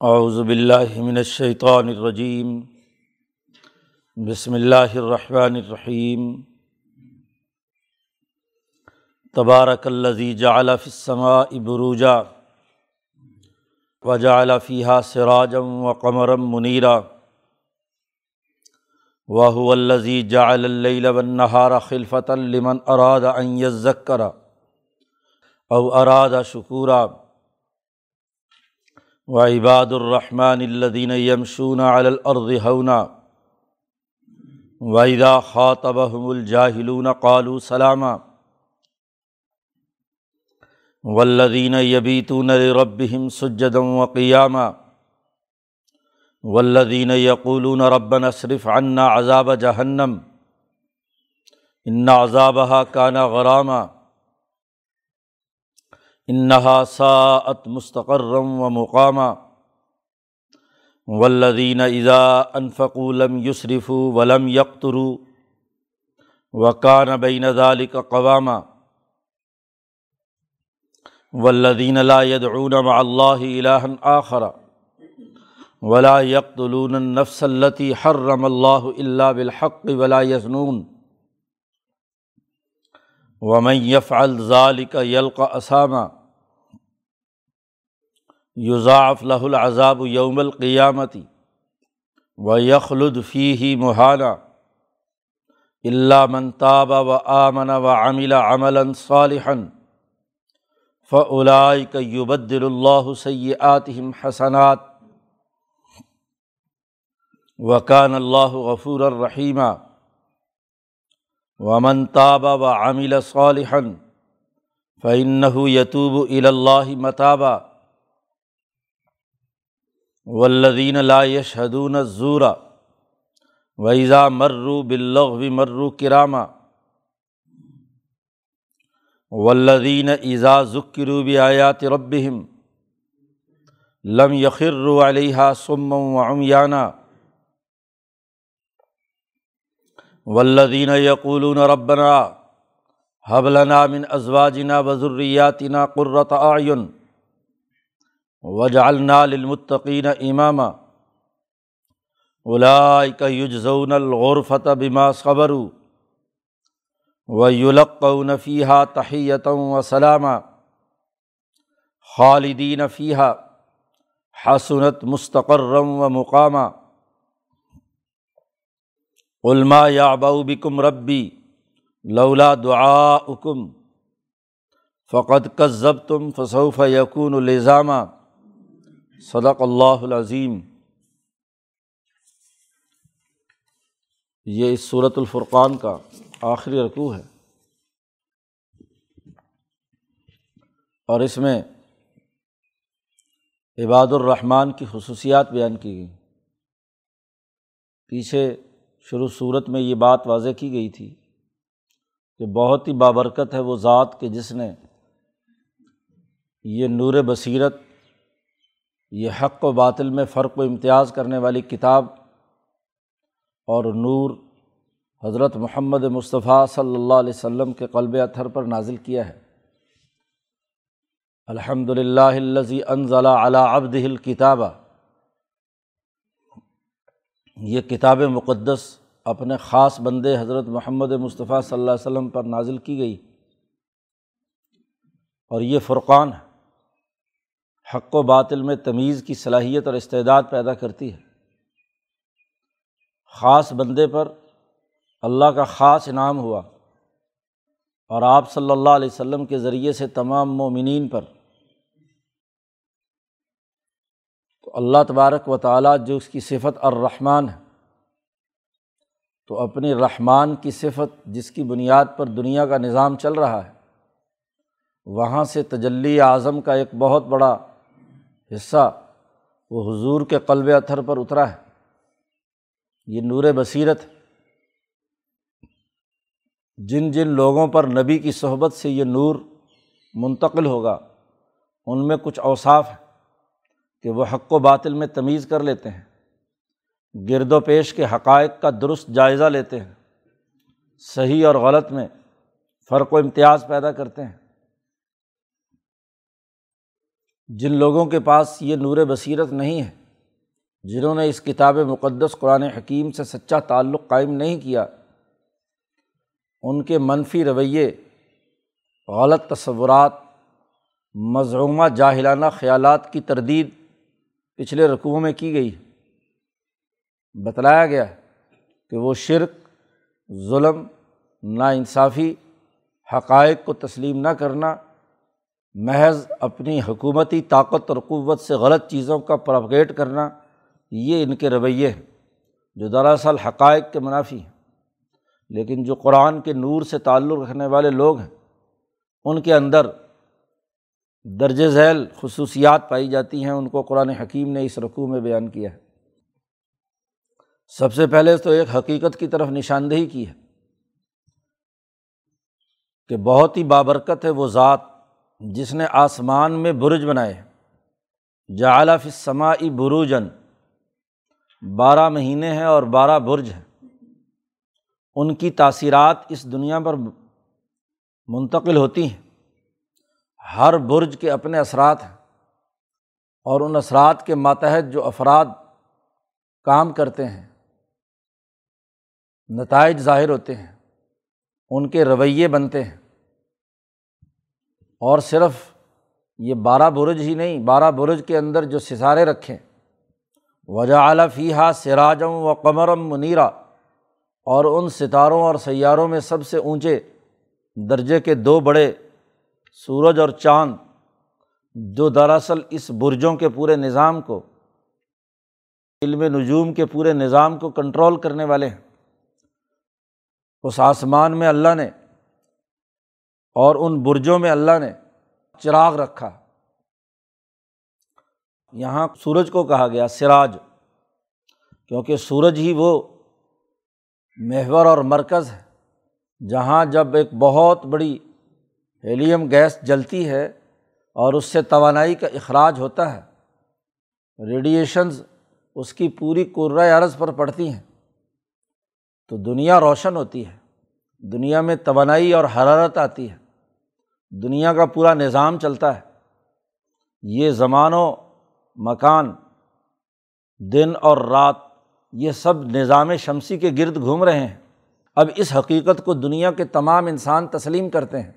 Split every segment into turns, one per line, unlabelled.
باللہ من الشیطان الرجیم بسم اللہ الرحمن الرحیم تبارک الذی جعل فی السماء بروجا وجعل فیہا سراجا وقمرا منیرا وهو الذی جعل اللیل والنہار خلفتا لمن اراد ان یذکر او اراد شکورا و عباد الرحمٰن الدین یمشون الارض ہونا وحدا خاطبہم الجاہلون قالو سلامہ ولدین یبیتون ربہم سجدم و قیامہ ولدین یقولون ربنا اصرف عنا عذاب جہنم ان عذابہ کانا غرامہ انہا ساعت مستقرم و مقامہ ولدین اذا انفقولم یسرف ولم یکترو و بین ذالک قوامہ ولدین لا يدعون مع اللہ الہا آخر ولا يقتلون النفس التي حرم اللہ الا بالحق ولا يزنون ومن يفعل ذلك يلقى اسامہ یوزاف لہ العذاب یوم القیامتی و یخلد فی ہی محانہ اللہ منتاب و آمن و عمل عملاً صالحن فعلائک یبدل اللہ سیئاتہم حسنات وکان اللہ غفور الرحیمہ و منتاب و عمل صالحن فعنح یتوب الا متابہ ولدین لا یشہدون ظورا ویزا مرو بلغ مرو کرامہ ولدین ایزا ذکروب آیات ربہم لم یخر علیہ سم و عمیانہ ولدین یقولون ربنا حبلنا من ازواجنا وضریاتنا قرۃ آئین وجعلنا للمتقین امامہ اولائک یجزون الغرفت بما صبروا و یلقون فیحہ تحیتم و سلامہ خالدین فیحہ حسنت مستقرم و مقامہ علما یا بکم ربی لولا دعاءکم فقد کذب تم فصوف یقون الزامہ صدق اللہ العظیم۔ یہ اس صورت الفرقان کا آخری رقوع ہے۔ اور اس میں عباد الرحمٰن کی خصوصیات بیان کی گئی پیچھے شروع صورت میں یہ بات واضح کی گئی تھی کہ بہت ہی بابرکت ہے وہ ذات کہ جس نے یہ نور بصیرت یہ حق و باطل میں فرق و امتیاز کرنے والی کتاب اور نور حضرت محمد مصطفیٰ صلی اللہ علیہ وسلم کے قلب اتھر پر نازل کیا ہے۔ الحمد للہ الزی انضل علا ابد الکتابہ یہ کتاب مقدس اپنے خاص بندے حضرت محمد مصطفیٰ صلی اللہ علیہ وسلم پر نازل کی گئی اور یہ فرقان ہے۔ حق و باطل میں تمیز کی صلاحیت اور استعداد پیدا کرتی ہے۔ خاص بندے پر اللہ کا خاص انعام ہوا اور آپ صلی اللہ علیہ وسلم کے ذریعے سے تمام مومنین پر۔ تو اللہ تبارک و تعالیٰ جو اس کی صفت الرحمٰن ہے، تو اپنی رحمان کی صفت جس کی بنیاد پر دنیا کا نظام چل رہا ہے، وہاں سے تجلی اعظم کا ایک بہت بڑا حصہ وہ حضور کے قلب اتھر پر اترا ہے۔ یہ نور بصیرت جن جن لوگوں پر نبی کی صحبت سے یہ نور منتقل ہوگا، ان میں کچھ اوصاف ہیں کہ وہ حق و باطل میں تمیز کر لیتے ہیں۔ گرد و پیش کے حقائق کا درست جائزہ لیتے ہیں۔ صحیح اور غلط میں فرق و امتیاز پیدا کرتے ہیں۔ جن لوگوں کے پاس یہ نور بصیرت نہیں ہے، جنہوں نے اس کتاب مقدس قرآن حکیم سے سچا تعلق قائم نہیں کیا، ان کے منفی رویے، غلط تصورات مضمومہ جاہلانہ خیالات کی تردید پچھلے رقوع میں کی گئی بتلایا گیا کہ وہ شرک، ظلم، ناانصافی، حقائق کو تسلیم نہ کرنا محض اپنی حکومتی طاقت اور قوت سے غلط چیزوں کا پروگیٹ کرنا، یہ ان کے رویے ہیں، جو دراصل حقائق کے منافی ہیں۔ لیکن جو قرآن کے نور سے تعلق رکھنے والے لوگ ہیں، ان کے اندر درج ذیل خصوصیات پائی جاتی ہیں، ان کو قرآن حکیم نے اس رقوع میں بیان کیا ہے۔ سب سے پہلے تو ایک حقیقت کی طرف نشاندہی کی ہے کہ بہت ہی بابرکت ہے وہ ذات جس نے آسمان میں برج بنائے جعلف سماعی بروجن بارہ مہینے ہیں اور بارہ برج ہیں۔ ان کی تاثیرات اس دنیا پر منتقل ہوتی ہیں۔ ہر برج کے اپنے اثرات ہیں اور ان اثرات کے ماتحت جو افراد کام کرتے ہیں، نتائج ظاہر ہوتے ہیں، ان کے رویے بنتے ہیں۔ اور صرف یہ بارہ برج ہی نہیں، بارہ برج کے اندر جو ستارے رکھیں وجہ اعلیٰ فیحہ سراجم و قمرم منیرا۔ اور ان ستاروں اور سیاروں میں سب سے اونچے درجے کے دو بڑے سورج اور چاند، جو دراصل اس برجوں کے پورے نظام کو، علم نجوم کے پورے نظام کو کنٹرول کرنے والے ہیں۔ اس آسمان میں اللہ نے اور ان برجوں میں اللہ نے چراغ رکھا۔ یہاں سورج کو کہا گیا سراج، کیونکہ سورج ہی وہ محور اور مرکز ہے، جہاں جب ایک بہت بڑی ہیلیم گیس جلتی ہے اور اس سے توانائی کا اخراج ہوتا ہے ریڈیئیشنز اس کی پوری قرۂۂ عرض پر پڑتی ہیں۔ تو دنیا روشن ہوتی ہے۔ دنیا میں توانائی اور حرارت آتی ہے۔ دنیا کا پورا نظام چلتا ہے۔ یہ زمان و مکان، دن اور رات، یہ سب نظام شمسی کے گرد گھوم رہے ہیں۔ اب اس حقیقت کو دنیا کے تمام انسان تسلیم کرتے ہیں۔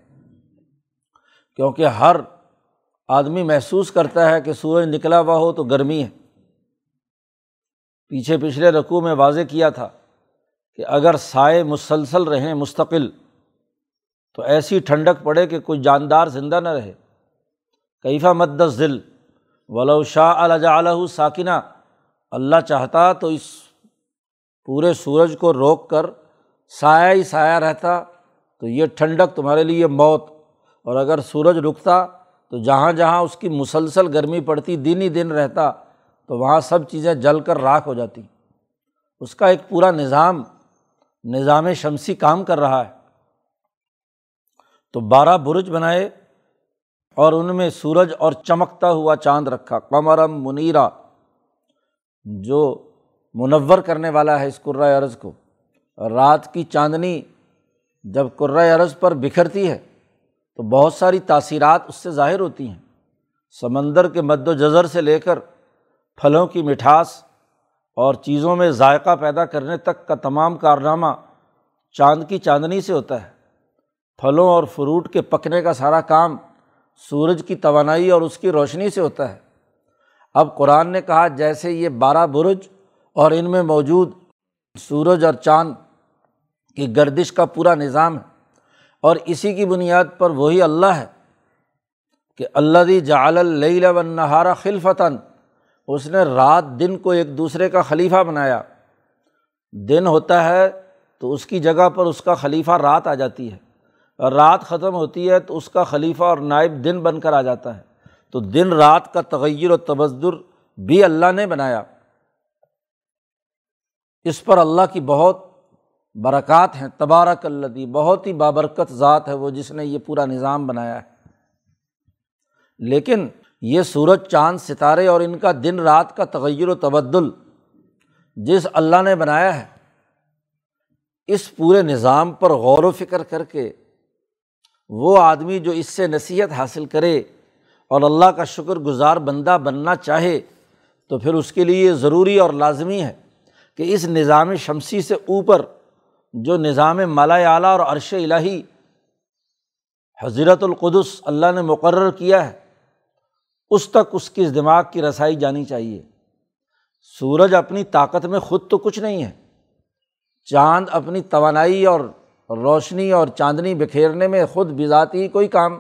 کیونکہ ہر آدمی محسوس کرتا ہے کہ سورج نکلا ہوا ہو تو گرمی ہے۔ پیچھے پچھلے رقوع میں واضح کیا تھا۔ کہ اگر سائے مسلسل رہیں، مستقل، تو ایسی ٹھنڈک پڑے کہ کوئی جاندار زندہ نہ رہے۔ کیفہ مدس ذل ولو شاہ الجا ساکنہ۔ اللہ چاہتا تو اس پورے سورج کو روک کر سایہ ہی سایہ رہتا، تو یہ ٹھنڈک تمہارے لیے موت۔ اور اگر سورج رکتا تو جہاں جہاں اس کی مسلسل گرمی پڑتی، دن ہی دن رہتا، تو وہاں سب چیزیں جل کر راکھ ہو جاتی۔ اس کا ایک پورا نظام نظام شمسی کام کر رہا ہے۔ تو بارہ برج بنائے اور ان میں سورج اور چمکتا ہوا چاند رکھا۔ قمرم منیرا جو منور کرنے والا ہے اس قرۂۂ عرض کو۔ رات کی چاندنی جب قرۂۂ عرض پر بکھرتی ہے تو بہت ساری تاثیرات اس سے ظاہر ہوتی ہیں۔ سمندر کے مد و جذر سے لے کر پھلوں کی مٹھاس اور چیزوں میں ذائقہ پیدا کرنے تک کا تمام کارنامہ چاند کی چاندنی سے ہوتا ہے۔ پھلوں اور فروٹ کے پکنے کا سارا کام سورج کی توانائی اور اس کی روشنی سے ہوتا ہے۔ اب قرآن نے کہا، جیسے یہ بارہ برج اور ان میں موجود سورج اور چاند کی گردش کا پورا نظام ہے، اور اسی کی بنیاد پر وہی اللہ ہے کہ اللہ دی جعل اللیل و نہارا خلفتاً اس نے رات دن کو ایک دوسرے کا خلیفہ بنایا۔ دن ہوتا ہے تو اس کی جگہ پر اس کا خلیفہ رات آ جاتی ہے۔ اور رات ختم ہوتی ہے تو اس کا خلیفہ اور نائب دن بن کر آ جاتا ہے۔ تو دن رات کا تغیر و تبدر بھی اللہ نے بنایا۔ اس پر اللہ کی بہت برکات ہیں۔ تبارک اللہ بہت ہی بابرکت ذات ہے وہ جس نے یہ پورا نظام بنایا ہے۔ لیکن یہ سورج، چاند، ستارے اور ان کا دن، رات کا تغیر و تبدل جس اللہ نے بنایا ہے، اس پورے نظام پر غور و فکر کر کے وہ آدمی جو اس سے نصیحت حاصل کرے اور اللہ کا شکر گزار بندہ بننا چاہے، تو پھر اس کے لیے ضروری اور لازمی ہے کہ اس نظام شمسی سے اوپر جو نظام مالا اعلیٰ اور عرش الہی حضرت القدس اللہ نے مقرر کیا ہے اس تک اس کی دماغ کی رسائی جانی چاہیے۔ سورج اپنی طاقت میں خود تو کچھ نہیں ہے۔ چاند اپنی توانائی اور روشنی اور چاندنی بکھیرنے میں خود بذاتی کوئی کام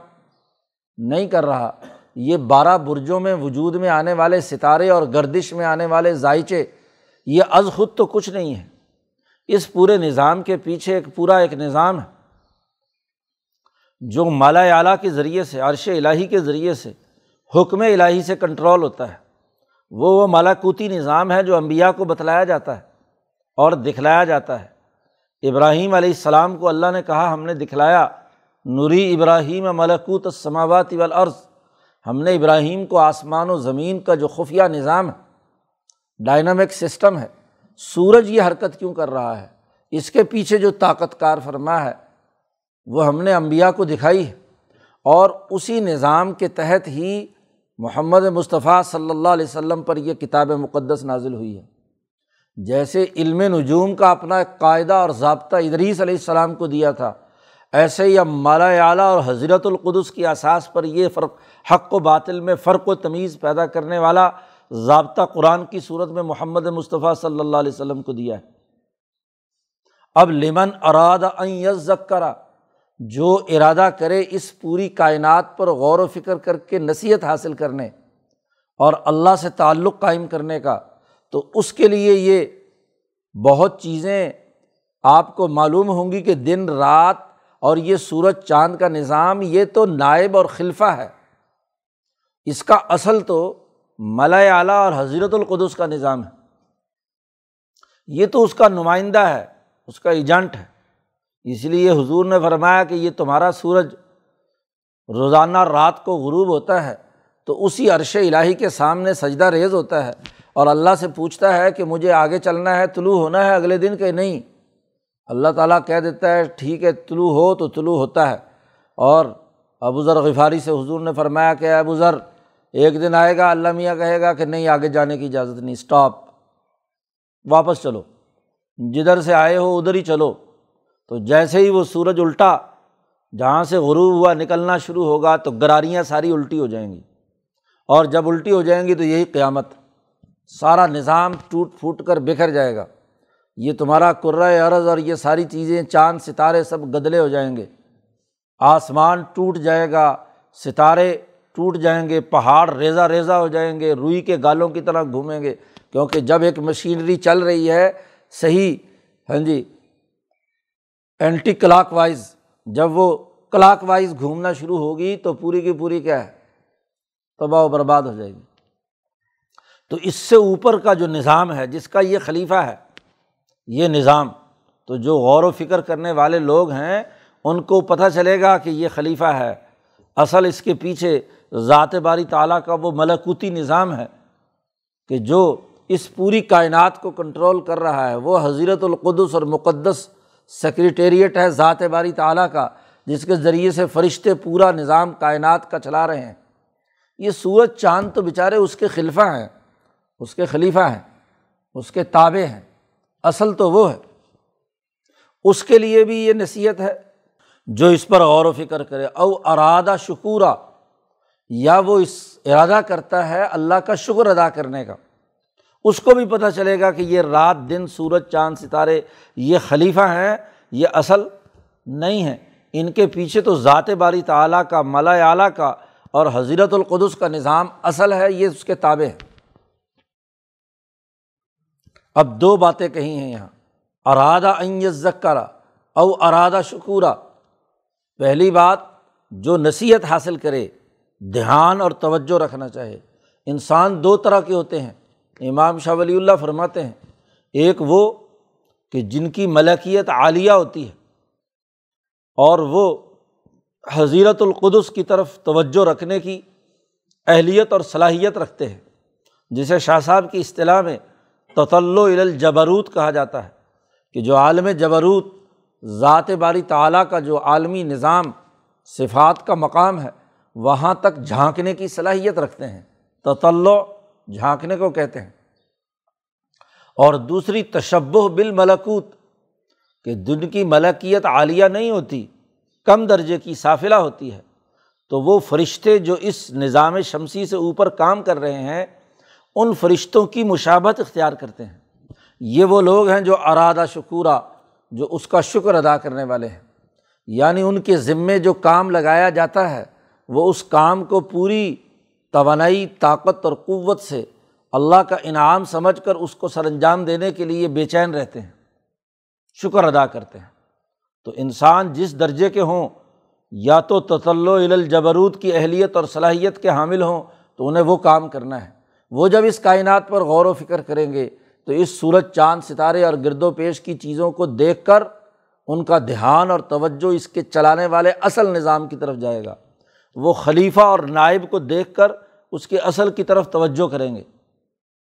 نہیں کر رہا۔ یہ بارہ برجوں میں وجود میں آنے والے ستارے اور گردش میں آنے والے ذائچے یہ از خود تو کچھ نہیں ہے۔ اس پورے نظام کے پیچھے ایک پورا ایک نظام ہے۔ جو مالا اعلیٰ کے ذریعے سے، عرش الٰہی کے ذریعے سے حکم الٰہی سے کنٹرول ہوتا ہے۔ وہ وہ مالاکوتی نظام ہے جو امبیا کو بتلایا جاتا ہے اور دکھلایا جاتا ہے۔ ابراہیم علیہ السلام کو اللہ نے کہا، ہم نے دکھلایا، نوری ابراہیم ملکوت السماوات والارض۔ ہم نے ابراہیم کو آسمان و زمین کا جو خفیہ نظام ہے، ڈائنامک سسٹم ہے، سورج یہ حرکت کیوں کر رہا ہے؟ اس کے پیچھے جو طاقت کار فرما ہے، وہ ہم نے امبیا کو دکھائی ہے۔ اور اسی نظام کے تحت ہی محمد مصطفیٰ صلی اللہ علیہ وسلم پر یہ کتاب مقدس نازل ہوئی ہے۔ جیسے علم نجوم کا اپنا ایک قاعدہ اور ضابطہ ادریس علیہ السلام کو دیا تھا، ایسے ہی اب مالا اعلیٰ اور حضرت القدس کی اساس پر یہ فرق، حق و باطل میں فرق و تمیز پیدا کرنے والا ضابطہ قرآن کی صورت میں محمد مصطفیٰ صلی اللہ علیہ وسلم کو دیا ہے۔ اب لمن اراد کرا جو ارادہ کرے اس پوری کائنات پر غور و فکر کر کے نصیحت حاصل کرنے اور اللہ سے تعلق قائم کرنے کا، تو اس کے لیے یہ بہت چیزیں آپ کو معلوم ہوں گی کہ دن رات اور یہ سورج چاند کا نظام یہ تو نائب اور خلفہ ہے۔ اس کا اصل تو ملا اعلیٰ اور حضرت القدس کا نظام ہے۔ یہ تو اس کا نمائندہ ہے، اس کا ایجنٹ ہے۔ اس لیے حضور نے فرمایا کہ یہ تمہارا سورج روزانہ رات کو غروب ہوتا ہے، تو اسی عرش الٰہی کے سامنے سجدہ ریز ہوتا ہے اور اللہ سے پوچھتا ہے کہ مجھے آگے چلنا ہے، طلوع ہونا ہے اگلے دن کہ نہیں؟ اللہ تعالیٰ کہہ دیتا ہے، ٹھیک ہے، طلوع ہو تو طلوع ہوتا ہے۔ اور ابو ذر غفاری سے حضور نے فرمایا کہ ابو ذر، ایک دن آئے گا، اللہ میاں کہے گا کہ نہیں، آگے جانے کی اجازت نہیں اسٹاپ واپس چلو۔ جدھر سے آئے ہو، ادھر ہی چلو۔ تو جیسے ہی وہ سورج الٹا، جہاں سے غروب ہوا، نکلنا شروع ہوگا تو گراریاں ساری الٹی ہو جائیں گی۔ اور جب الٹی ہو جائیں گی تو یہی قیامت۔ سارا نظام ٹوٹ پھوٹ کر بکھر جائے گا۔ یہ تمہارا کرۂ عرض اور یہ ساری چیزیں، چاند، ستارے سب گدلے ہو جائیں گے۔ آسمان ٹوٹ جائے گا، ستارے ٹوٹ جائیں گے، پہاڑ ریزا ریزا ہو جائیں گے، روئی کے گالوں کی طرح گھومیں گے۔ کیونکہ جب ایک مشینری چل رہی ہے، صحیح ہاں جی اینٹی کلاک وائز جب وہ کلاک وائز گھومنا شروع ہوگی تو پوری کی پوری کیا ہے؟ تباہ و برباد ہو جائے گی۔ تو اس سے اوپر کا جو نظام ہے، جس کا یہ خلیفہ ہے، یہ نظام، تو جو غور و فکر کرنے والے لوگ ہیں، ان کو پتہ چلے گا کہ یہ خلیفہ ہے۔ اصل اس کے پیچھے ذات باری تعالیٰ کا وہ ملکوتی نظام ہے کہ جو اس پوری کائنات کو کنٹرول کر رہا ہے۔ وہ حضرت القدس اور مقدس سیکریٹریٹ ہے ذات باری تعالیٰ کا، جس کے ذریعے سے فرشتے پورا نظام کائنات کا چلا رہے ہیں۔ یہ سورج، چاند تو بیچارے اس کے خلفہ ہیں، اس کے خلیفہ ہیں، اس کے تابے ہیں۔ اصل تو وہ ہے۔ اس کے لیے بھی یہ نصیحت ہے، جو اس پر غور و فکر کرے۔ او ارادہ شکورہ یا وہ اس ارادہ کرتا ہے اللہ کا شکر ادا کرنے کا۔ اس کو بھی پتہ چلے گا کہ یہ رات دن سورج چاند ستارے یہ خلیفہ ہیں، یہ اصل نہیں ہے ان کے پیچھے تو ذات باری تعلیٰ کا ملا اعلیٰ کا اور حضرت القدس کا نظام اصل ہے، یہ اس کے تابع ہے اب دو باتیں کہی ہیں یہاں۔ ارادہ ذکرا او ارادہ شکورہ پہلی بات، جو نصیحت حاصل کرے، دھیان اور توجہ رکھنا چاہے۔ انسان دو طرح کے ہوتے ہیں۔ امام شاہ ولی اللہ فرماتے ہیں، ایک وہ کہ جن کی ملکیت عالیہ ہوتی ہے اور وہ حضیرت القدس کی طرف توجہ رکھنے کی اہلیت اور صلاحیت رکھتے ہیں۔ جسے شاہ صاحب کی اصطلاح میں تطل الجبروت کہا جاتا ہے کہ جو عالم جبروت، ذات باری تعلیٰ کا جو عالمی نظام، صفات کا مقام ہے، وہاں تک جھانکنے کی صلاحیت رکھتے ہیں۔ تطلع جھانکنے کو کہتے ہیں۔ اور دوسری تشبہ بالملکوت، کہ دن کی ملکیت عالیہ نہیں ہوتی، کم درجے کی سافلہ ہوتی ہے۔ تو وہ فرشتے جو اس نظام شمسی سے اوپر کام کر رہے ہیں، ان فرشتوں کی مشابت اختیار کرتے ہیں۔ یہ وہ لوگ ہیں جو ارادہ شکورہ جو اس کا شکر ادا کرنے والے ہیں۔ یعنی ان کے ذمے جو کام لگایا جاتا ہے، وہ اس کام کو پوری توانائی، طاقت اور قوت سے اللہ کا انعام سمجھ کر اس کو سر انجام دینے کے لیے بے چین رہتے ہیں، شکر ادا کرتے ہیں۔ تو انسان جس درجے کے ہوں، یا تو تطلع الجبروت کی اہلیت اور صلاحیت کے حامل ہوں، تو انہیں وہ کام کرنا ہے۔ وہ جب اس کائنات پر غور و فکر کریں گے، تو اس سورج، چاند، ستارے اور گرد و پیش کی چیزوں کو دیکھ کر ان کا دھیان اور توجہ اس کے چلانے والے اصل نظام کی طرف جائے گا۔ وہ خلیفہ اور نائب کو دیکھ کر اس کے اصل کی طرف توجہ کریں گے،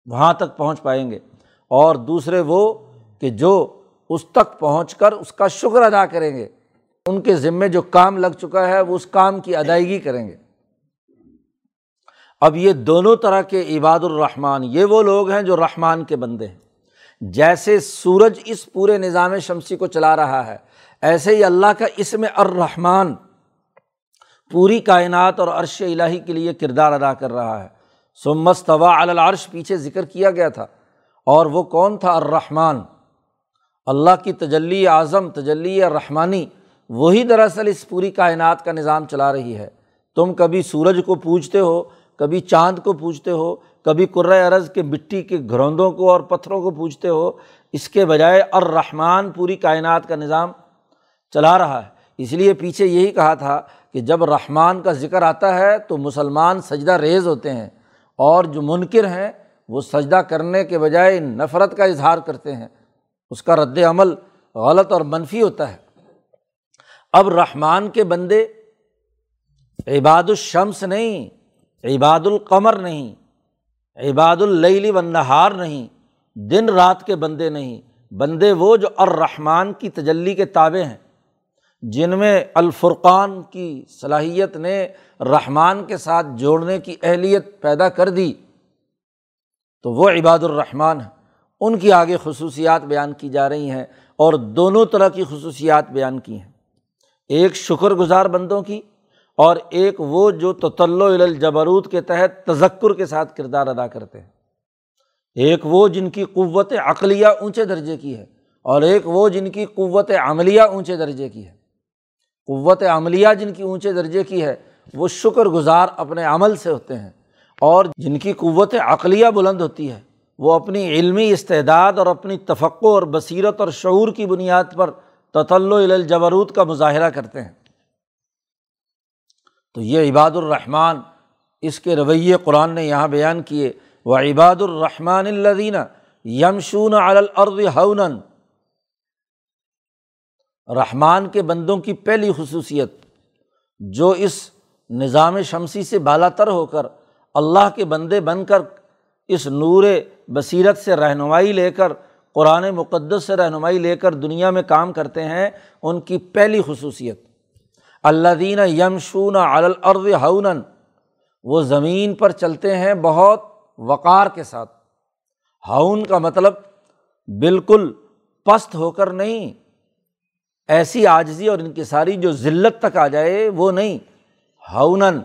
وہاں تک پہنچ پائیں گے۔ اور دوسرے وہ کہ جو اس تک پہنچ کر اس کا شکر ادا کریں گے، ان کے ذمے جو کام لگ چکا ہے وہ اس کام کی ادائیگی کریں گے۔ اب یہ دونوں طرح کے عباد الرحمٰن، یہ وہ لوگ ہیں جو رحمان کے بندے ہیں۔ جیسے سورج اس پورے نظام شمسی کو چلا رہا ہے، ایسے ہی اللہ کا اسم الرحمٰن پوری کائنات اور عرش الہی کے لیے کردار ادا کر رہا ہے۔ سمس طوا العرش پیچھے ذکر کیا گیا تھا۔ اور وہ کون تھا؟ الرحمٰن۔ اللہ کی تجلی اعظم، تجلی رحمانی وہی دراصل اس پوری کائنات کا نظام چلا رہی ہے۔ تم کبھی سورج کو پوچھتے ہو، کبھی چاند کو پوچھتے ہو، کبھی ارض کے مٹی کے گھروندوں کو اور پتھروں کو پوچھتے ہو۔ اس کے بجائے الرحمٰن پوری کائنات کا نظام چلا رہا ہے۔ اس لیے پیچھے یہی کہا تھا کہ جب رحمان کا ذکر آتا ہے تو مسلمان سجدہ ریز ہوتے ہیں اور جو منکر ہیں وہ سجدہ کرنے کے بجائے نفرت کا اظہار کرتے ہیں۔ اس کا رد عمل غلط اور منفی ہوتا ہے۔ اب رحمان کے بندے عباد الشمس نہیں، عباد القمر نہیں، عباد اللیلی و نہار نہیں، دن رات کے بندے نہیں، بندے وہ جو الرحمٰن کی تجلی کے تابع ہیں۔ جن میں الفرقان کی صلاحیت نے رحمان کے ساتھ جوڑنے کی اہلیت پیدا کر دی، تو وہ عباد الرحمٰن ہیں۔ ان کی آگے خصوصیات بیان کی جا رہی ہیں اور دونوں طرح کی خصوصیات بیان کی ہیں۔ ایک شکر گزار بندوں کی اور ایک وہ جو تطلع الجبروت کے تحت تذکر کے ساتھ کردار ادا کرتے ہیں۔ ایک وہ جن کی قوت عقلیہ اونچے درجے کی ہے اور ایک وہ جن کی قوت عملیہ اونچے درجے کی ہے۔ قوت عملیہ جن کی اونچے درجے کی ہے، وہ شکر گزار اپنے عمل سے ہوتے ہیں۔ اور جن کی قوت عقلیہ بلند ہوتی ہے، وہ اپنی علمی استعداد اور اپنی تفقع اور بصیرت اور شعور کی بنیاد پر تطلع الجبروت کا مظاہرہ کرتے ہیں۔ تو یہ عباد الرحمٰن اس کے رویے قرآن نے یہاں بیان کیے۔ وہ عباد الرحمٰن الدین یمشون الارض ہونن رحمان کے بندوں کی پہلی خصوصیت، جو اس نظام شمسی سے بالا تر ہو کر اللہ کے بندے بن کر اس نور بصیرت سے رہنمائی لے کر، قرآن مقدس سے رہنمائی لے کر دنیا میں کام کرتے ہیں، ان کی پہلی خصوصیت۔ اللہ دین یمشون الارض ہونن وہ زمین پر چلتے ہیں بہت وقار کے ساتھ۔ ہاؤن کا مطلب بالکل پست ہو کر نہیں ایسی آجزی اور ان کی ساری جو ذلت تک آ جائے، وہ نہیں۔ ہاؤنن،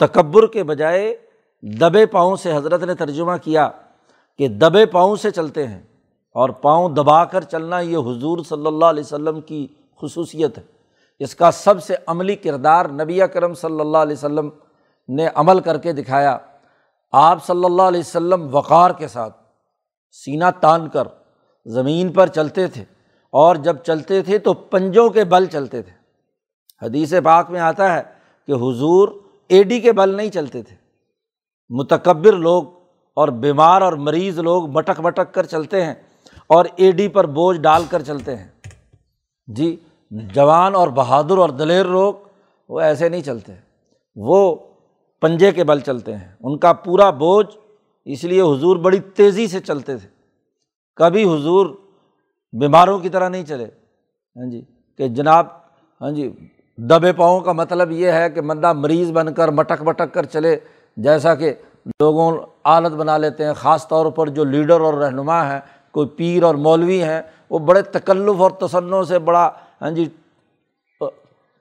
تکبر کے بجائے دبے پاؤں سے حضرت نے ترجمہ کیا کہ دبے پاؤں سے چلتے ہیں اور پاؤں دبا کر چلنا یہ حضور صلی اللہ علیہ وسلم کی خصوصیت ہے۔ اس کا سب سے عملی کردار نبی کرم صلی اللہ علیہ وسلم نے عمل کر کے دکھایا۔ آپ صلی اللہ علیہ وسلم وقار کے ساتھ سینہ تان کر زمین پر چلتے تھے۔ اور جب چلتے تھے تو پنجوں کے بل چلتے تھے۔ حدیث پاک میں آتا ہے کہ حضور اے ڈی کے بل نہیں چلتے تھے۔ متکبر لوگ اور بیمار اور مریض لوگ مٹک مٹک کر چلتے ہیں اور اے ڈی پر بوجھ ڈال کر چلتے ہیں۔ جی جوان اور بہادر اور دلیر لوگ وہ ایسے نہیں چلتے۔ وہ پنجے کے بل چلتے ہیں۔ ان کا پورا بوجھ اس لیے حضور بڑی تیزی سے چلتے تھے۔ کبھی حضور بیماروں کی طرح نہیں چلے۔ ہاں جی کہ جناب ہاں جی دبے پاؤں کا مطلب یہ ہے کہ بندہ مریض بن کر مٹک مٹک کر چلے، جیسا کہ لوگوں عادت بنا لیتے ہیں، خاص طور پر جو لیڈر اور رہنما ہیں، کوئی پیر اور مولوی ہیں، وہ بڑے تکلف اور تسنوں سے بڑا ہاں جی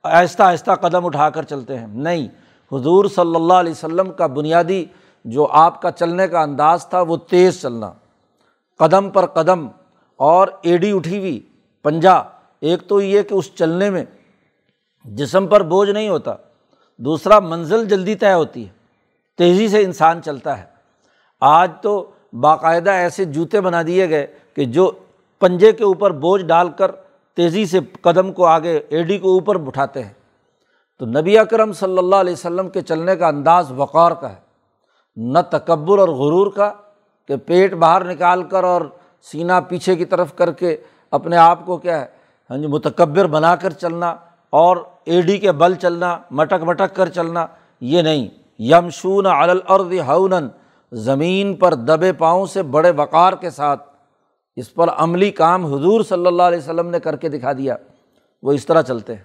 آہستہ آہستہ قدم اٹھا کر چلتے ہیں۔ نہیں، حضور صلی اللہ علیہ وسلم کا بنیادی جو آپ کا چلنے کا انداز تھا، وہ تیز چلنا۔ قدم پر قدم اور ایڈی اٹھی ہوئی پنجا۔ ایک تو یہ کہ اس چلنے میں جسم پر بوجھ نہیں ہوتا، دوسرا منزل جلدی طے ہوتی ہے، تیزی سے انسان چلتا ہے۔ آج تو باقاعدہ ایسے جوتے بنا دیے گئے کہ جو پنجے کے اوپر بوجھ ڈال کر تیزی سے قدم کو آگے، ایڈی کو اوپر اٹھاتے ہیں۔ تو نبی اکرم صلی اللہ علیہ وسلم کے چلنے کا انداز وقار کا ہے۔ نہ تکبر اور غرور کا کہ پیٹ باہر نکال کر اور سینہ پیچھے کی طرف کر کے اپنے آپ کو کیا ہے ہاں جی متکبر بنا کر چلنا اور ایڈی کے بل چلنا، مٹک مٹک کر چلنا، یہ نہیں۔ یمشون الارض ہونن، زمین پر دبے پاؤں سے بڑے وقار کے ساتھ۔ اس پر عملی کام حضور صلی اللہ علیہ وسلم نے کر کے دکھا دیا۔ وہ اس طرح چلتے ہیں۔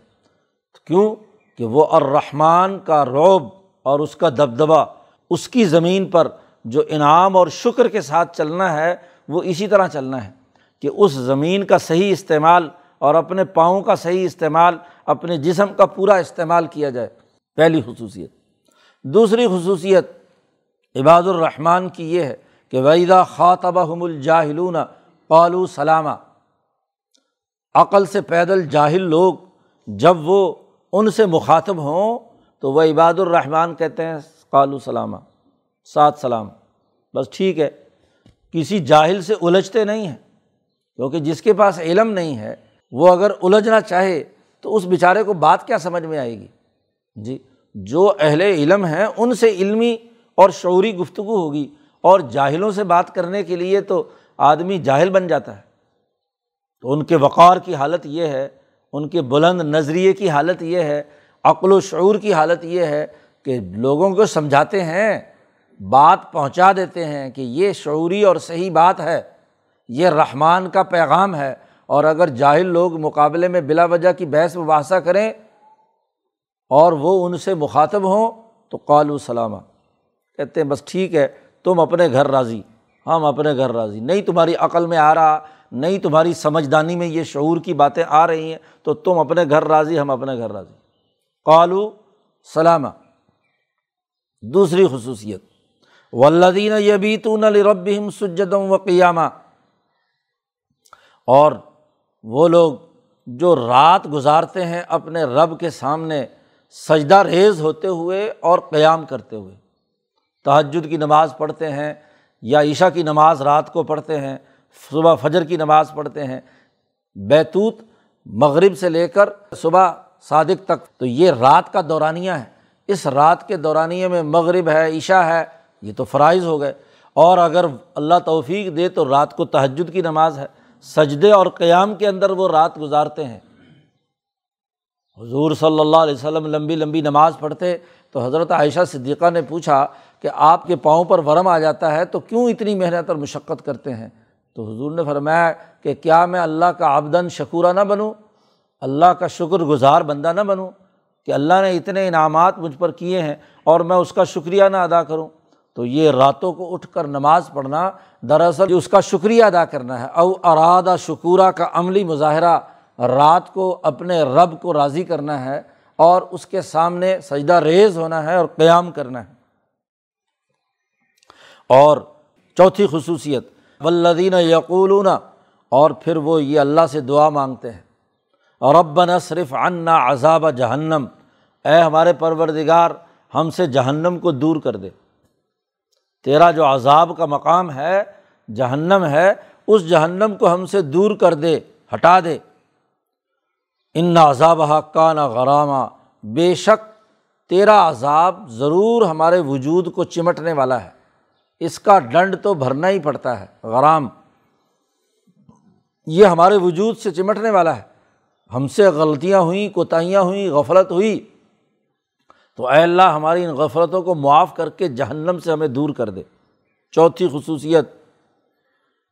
کیوں؟ کہ وہ الرحمٰن کا روب اور اس کا دبدبا اس کی زمین پر جو انعام اور شکر کے ساتھ چلنا ہے وہ اسی طرح چلنا ہے کہ اس زمین کا صحیح استعمال اور اپنے پاؤں کا صحیح استعمال، اپنے جسم کا پورا استعمال کیا جائے۔ پہلی خصوصیت۔ دوسری خصوصیت عباد الرحمٰن کی یہ ہے کہ ویدا خاطبہ الجاہلون قالو سلامہ عقل سے پیدل جاہل لوگ جب وہ ان سے مخاطب ہوں تو وہ عباد الرحمٰن کہتے ہیں قالو سلامہ سات سلام۔ بس ٹھیک ہے۔ کسی جاہل سے الجھتے نہیں ہیں، کیونکہ جس کے پاس علم نہیں ہے، وہ اگر الجھنا چاہے تو اس بیچارے کو بات کیا سمجھ میں آئے گی؟ جی جو اہل علم ہیں، ان سے علمی اور شعوری گفتگو ہوگی، اور جاہلوں سے بات کرنے کے لیے تو آدمی جاہل بن جاتا ہے۔ تو ان کے وقار کی حالت یہ ہے، ان کے بلند نظریے کی حالت یہ ہے، عقل و شعور کی حالت یہ ہے کہ لوگوں کو سمجھاتے ہیں بات پہنچا دیتے ہیں کہ یہ شعوری اور صحیح بات ہے، یہ رحمان کا پیغام ہے، اور اگر جاہل لوگ مقابلے میں بلا وجہ کی بحث وباثہ کریں اور وہ ان سے مخاطب ہوں تو قالو سلامہ کہتے ہیں بس ٹھیک ہے، تم اپنے گھر راضی، ہم اپنے گھر راضی، نہیں تمہاری عقل میں آ رہا، نہیں تمہاری سمجھدانی میں یہ شعور کی باتیں آ رہی ہیں، تو تم اپنے گھر راضی، ہم اپنے گھر راضی۔ قالو سلامہ دوسری خصوصیت۔ ولدین یبیتون ربہم سجدم و قیامہ اور وہ لوگ جو رات گزارتے ہیں اپنے رب کے سامنے، سجدہ ریز ہوتے ہوئے اور قیام کرتے ہوئے۔ تہجد کی نماز پڑھتے ہیں یا عشاء کی نماز رات کو پڑھتے ہیں، صبح فجر کی نماز پڑھتے ہیں، بیتوت مغرب سے لے کر صبح صادق تک۔ تو یہ رات کا دورانیہ ہے۔ اس رات کے دورانیے میں مغرب ہے، عشاء ہے یہ تو فرائض ہو گئے۔ اور اگر اللہ توفیق دے تو رات کو تہجد کی نماز ہے۔ سجدے اور قیام کے اندر وہ رات گزارتے ہیں۔ حضور صلی اللہ علیہ وسلم لمبی لمبی نماز پڑھتے، تو حضرت عائشہ صدیقہ نے پوچھا کہ آپ کے پاؤں پر ورم آ جاتا ہے تو کیوں اتنی محنت اور مشقت کرتے ہیں؟ تو حضور نے فرمایا کہ کیا میں اللہ کا آبدن شکورہ نہ بنوں؟ اللہ کا شکر گزار بندہ نہ بنوں کہ اللہ نے اتنے انعامات مجھ پر کیے ہیں اور میں اس کا شکریہ نہ ادا کروں؟ تو یہ راتوں کو اٹھ کر نماز پڑھنا دراصل اس کا شکریہ ادا کرنا ہے۔ او ارادہ شکورہ کا عملی مظاہرہ رات کو اپنے رب کو راضی کرنا ہے اور اس کے سامنے سجدہ ریز ہونا ہے اور قیام کرنا ہے۔ اور چوتھی خصوصیت ولدین یقولون، اور پھر وہ یہ اللہ سے دعا مانگتے ہیں۔ اور رب صرف عنا عذاب جہنم، اے ہمارے پروردگار، ہم سے جہنم کو دور کر دے۔ تیرا جو عذاب کا مقام ہے، جہنم ہے، اس جہنم کو ہم سے دور کر دے، ہٹا دے۔ ان عذاب کا نہ غرامہ بے شک تیرا عذاب ضرور ہمارے وجود کو چمٹنے والا ہے۔ اس کا ڈنڈ تو بھرنا ہی پڑتا ہے، غرام۔ یہ ہمارے وجود سے چمٹنے والا ہے۔ ہم سے غلطیاں ہوئیں، کوتاہیاں ہوئیں، غفلت ہوئی۔ تو اے اللہ ہماری ان غفلتوں کو معاف کر کے جہنم سے ہمیں دور کر دے۔ چوتھی خصوصیت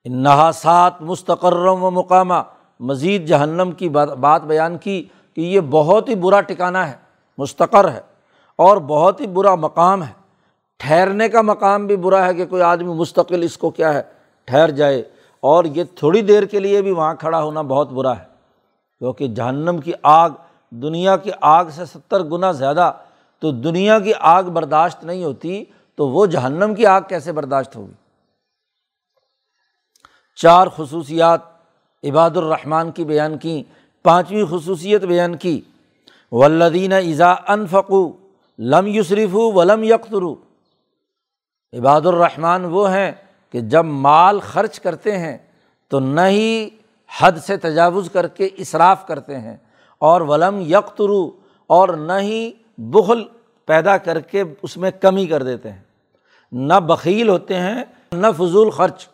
نحاسات مستقرم و مقامہ مزید جہنم کی بات بیان کی کہ یہ بہت ہی برا ٹکانا ہے، مستقر ہے اور بہت ہی برا مقام ہے۔ ٹھہرنے کا مقام بھی برا ہے کہ کوئی آدمی مستقل اس کو کیا ہے، ٹھہر جائے۔ اور یہ تھوڑی دیر کے لیے بھی وہاں کھڑا ہونا بہت برا ہے۔ کیونکہ جہنم کی آگ، دنیا کی آگ سے ستر گنا زیادہ تو دنیا کی آگ برداشت نہیں ہوتی تو وہ جہنم کی آگ کیسے برداشت ہوگی؟ چار خصوصیات عباد الرحمٰن کی بیان کی، پانچویں خصوصیت بیان کی ولدین ایزا انفقو لم یوسریف ولم یکترو عباد الرحمٰن وہ ہیں کہ جب مال خرچ کرتے ہیں تو نہ ہی حد سے تجاوز کر کے اصراف کرتے ہیں اور ولم یکترو اور نہ ہی بخل پیدا کر کے اس میں کمی کر دیتے ہیں۔ نہ بخیل ہوتے ہیں، نہ فضول خرچ۔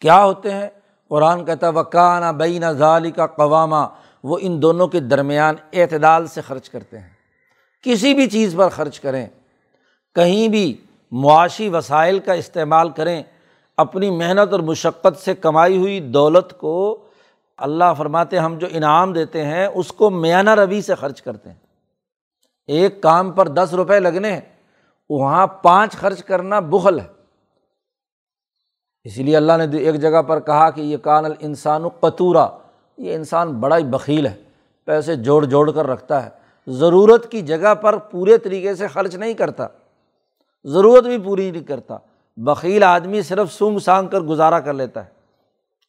کیا ہوتے ہیں؟ قرآن کہتا وکانہ بین ظالی کا قوامہ وہ ان دونوں کے درمیان اعتدال سے خرچ کرتے ہیں۔ کسی بھی چیز پر خرچ کریں، کہیں بھی معاشی وسائل کا استعمال کریں، اپنی محنت اور مشقت سے کمائی ہوئی دولت کو اللہ فرماتے ہم جو انعام دیتے ہیں، اس کو میانہ روی سے خرچ کرتے ہیں۔ ایک کام پر دس روپے لگنے ہیں وہاں پانچ خرچ کرنا بخل ہے۔ اسی لیے اللہ نے ایک جگہ پر کہا کہ یہ کان الانسان و قطورہ یہ انسان بڑا ہی بخیل ہے، پیسے جوڑ جوڑ کر رکھتا ہے۔ ضرورت کی جگہ پر پورے طریقے سے خرچ نہیں کرتا، ضرورت بھی پوری نہیں کرتا۔ بخیل آدمی صرف سونگ سانگ کر گزارا کر لیتا ہے۔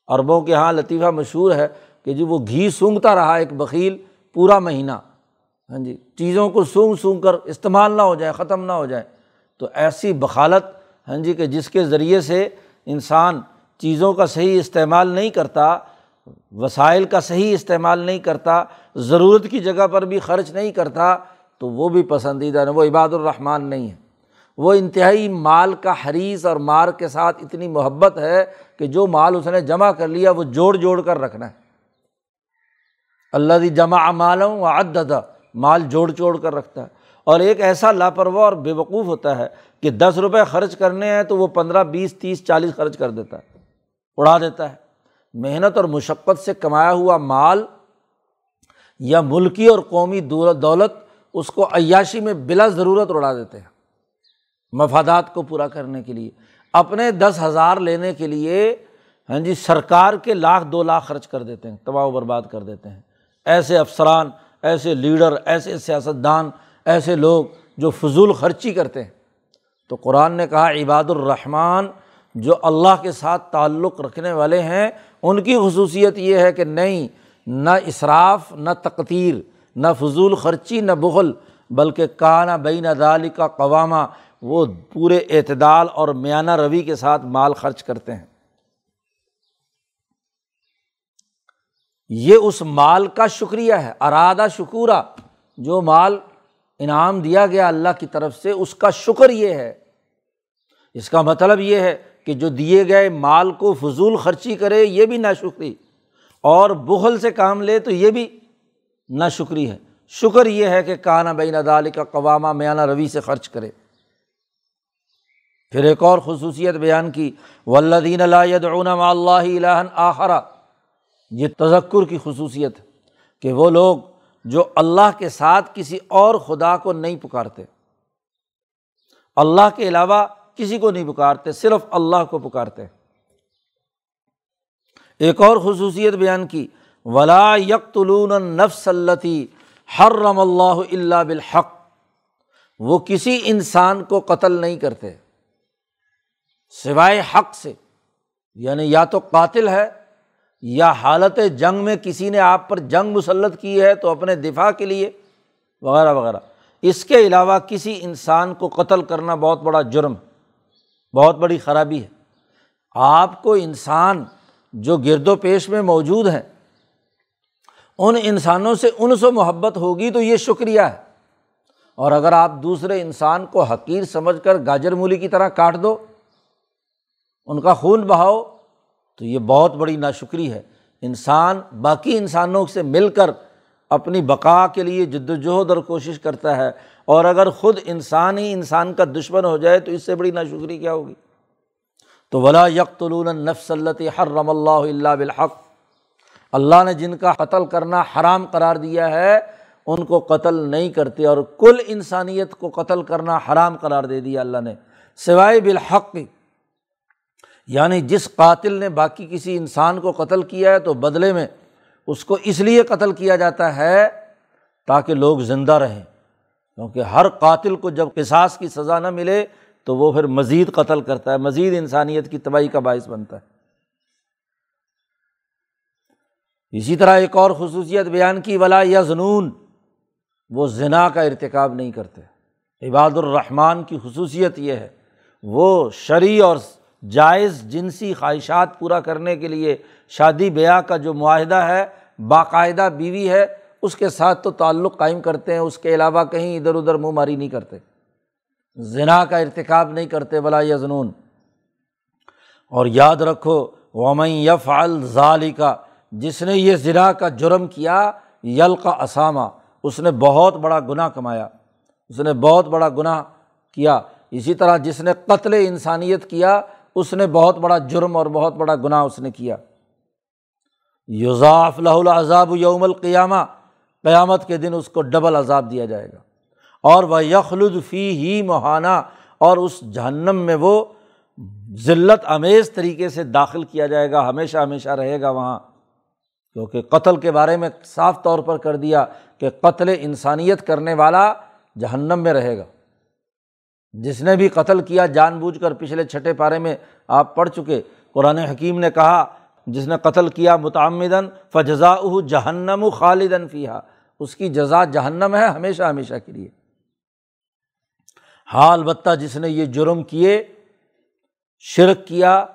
عربوں کے یہاں لطیفہ مشہور ہے کہ جی وہ گھی سونگتا رہا ایک بخیل پورا مہینہ۔ ہاں جی چیزوں کو سونگ سونگ کر استعمال نہ ہو جائے، ختم نہ ہو جائے۔ تو ایسی بخالت ہاں جی کہ جس کے ذریعے سے انسان چیزوں کا صحیح استعمال نہیں کرتا، وسائل کا صحیح استعمال نہیں کرتا، ضرورت کی جگہ پر بھی خرچ نہیں کرتا، تو وہ بھی پسندیدہ نہیں، وہ عباد الرحمٰن نہیں ہے۔ وہ انتہائی مال کا حریث اور مار کے ساتھ اتنی محبت ہے کہ جو مال اس نے جمع کر لیا، وہ جوڑ جوڑ کر رکھنا ہے۔ اللہ دی جمع مالوں و عدد مال جوڑ جوڑ کر رکھتا ہے۔ اور ایک ایسا لاپرواہ اور بے وقوف ہوتا ہے کہ دس روپے خرچ کرنے ہیں تو وہ پندرہ، بیس، تیس، چالیس خرچ کر دیتا ہے، اڑا دیتا ہے۔ محنت اور مشقت سے کمایا ہوا مال یا ملکی اور قومی دولت اس کو عیاشی میں بلا ضرورت اڑا دیتے ہیں۔ مفادات کو پورا کرنے کے لیے، اپنے دس ہزار لینے کے لیے ہاں جی سرکار کے لاکھ، دو لاکھ خرچ کر دیتے ہیں، تباہ و برباد کر دیتے ہیں۔ ایسے افسران ایسے لیڈر، ایسے سیاستدان، ایسے لوگ جو فضول خرچی کرتے ہیں۔ تو قرآن نے کہا، عباد الرحمٰن، جو اللہ کے ساتھ تعلق رکھنے والے ہیں، ان کی خصوصیت یہ ہے کہ نہیں، نہ اصراف نہ تقتیر نہ فضول خرچی، نہ بغل بلکہ کانا بین ادالی کا قوامہ وہ پورے اعتدال اور میانہ روی کے ساتھ مال خرچ کرتے ہیں۔ یہ اس مال کا شکریہ ہے، ارادہ شکورہ، جو مال انعام دیا گیا اللہ کی طرف سے، اس کا شکر یہ ہے۔ اس کا مطلب یہ ہے کہ جو دیے گئے مال کو فضول خرچی کرے، یہ بھی نہ شکری اور بغل سے کام لے تو یہ بھی نہ شکری ہے۔ شکر یہ ہے کہ کانا بین ادال کا قوامہ میانہ روی سے خرچ کرے۔ پھر ایک اور خصوصیت بیان کی ولدین اللہ آخرا یہ تذکر کی خصوصیت ہے کہ وہ لوگ جو اللہ کے ساتھ کسی اور خدا کو نہیں پکارتے، اللہ کے علاوہ کسی کو نہیں پکارتے، صرف اللہ کو پکارتے ایک اور خصوصیت بیان کی، ولا یکلون نفس التی ہر رم اللہ اللہ بالحق۔ وہ کسی انسان کو قتل نہیں کرتے، سوائے حق سے یعنی یا تو قاتل ہے یا حالت جنگ میں کسی نے آپ پر جنگ مسلط کی ہے تو اپنے دفاع کے لیے، وغیرہ وغیرہ۔ اس کے علاوہ کسی انسان کو قتل کرنا بہت بڑا جرم، بہت بڑی خرابی ہے۔ آپ کو انسان جو گرد و پیش میں موجود ہیں، ان انسانوں سے ان سے محبت ہوگی تو یہ شکریہ ہے۔ اور اگر آپ دوسرے انسان کو حقیر سمجھ کر گاجر مولی کی طرح کاٹ دو، ان کا خون بہاؤ تو یہ بہت بڑی ناشکری ہے۔ انسان، باقی انسانوں سے مل کر اپنی بقا کے لیے جد وجہد اور کوشش کرتا ہے۔ اور اگر خود انسان ہی انسان کا دشمن ہو جائے تو اس سے بڑی ناشکری کیا ہوگی؟ تو ولا یکلون نفس التی ہر اللہ اللہ بالحق۔ اللہ نے جن کا قتل کرنا حرام قرار دیا ہے، ان کو قتل نہیں کرتے اور کل انسانیت کو قتل کرنا حرام قرار دے دیا اللہ نے۔ سوائے بالحق یعنی جس قاتل نے باقی کسی انسان کو قتل کیا ہے تو بدلے میں اس کو اس لیے قتل کیا جاتا ہے تاکہ لوگ زندہ رہیں۔ کیونکہ ہر قاتل کو جب قصاص کی سزا نہ ملے تو وہ پھر مزید قتل کرتا ہے، مزید انسانیت کی تباہی کا باعث بنتا ہے۔ اسی طرح ایک اور خصوصیت بیان کی، ولا یا جنون وہ ذنا کا ارتکاب نہیں کرتے۔ عباد الرحمٰن کی خصوصیت یہ ہے، وہ شرع اور جائز جنسی خواہشات پورا کرنے کے لیے شادی بیاہ کا جو معاہدہ ہے، باقاعدہ بیوی ہے، اس کے ساتھ تو تعلق قائم کرتے ہیں، اس کے علاوہ کہیں ادھر ادھر منہ ماری نہیں کرتے۔ ذنا کا ارتکاب نہیں کرتے بلا یا جنون اور یاد رکھو، ومن یف الظالی کا جس نے یہ ذرا کا جرم کیا یل کا اسامہ اس نے بہت بڑا گناہ کمایا۔ اس نے بہت بڑا گناہ کیا۔ اسی طرح جس نے قتل انسانیت کیا اس نے بہت بڑا جرم اور بہت بڑا گناہ اس نے کیا۔ یوزاف لہ العذاب یوم القیامہ، قیامت کے دن اس کو ڈبل عذاب دیا جائے گا۔ اور وہ یخلد فی ہی مہانہ اور اس جہنم میں وہ ذلت امیز طریقے سے داخل کیا جائے گا، ہمیشہ ہمیشہ رہے گا وہاں۔ کیونکہ قتل کے بارے میں صاف طور پر کر دیا کہ قتل انسانیت کرنے والا جہنم میں رہے گا۔ جس نے بھی قتل کیا جان بوجھ کر پچھلے چھٹے پارے میں آپ پڑھ چکے۔ قرآن حکیم نے کہا، جس نے قتل کیا متعمدن فجزا جہنم خالدن فیحا اس کی جزا جہنم ہے، ہمیشہ ہمیشہ کے لیے۔ ہاں البتہ جس نے یہ جرم کیے، شرک کیا،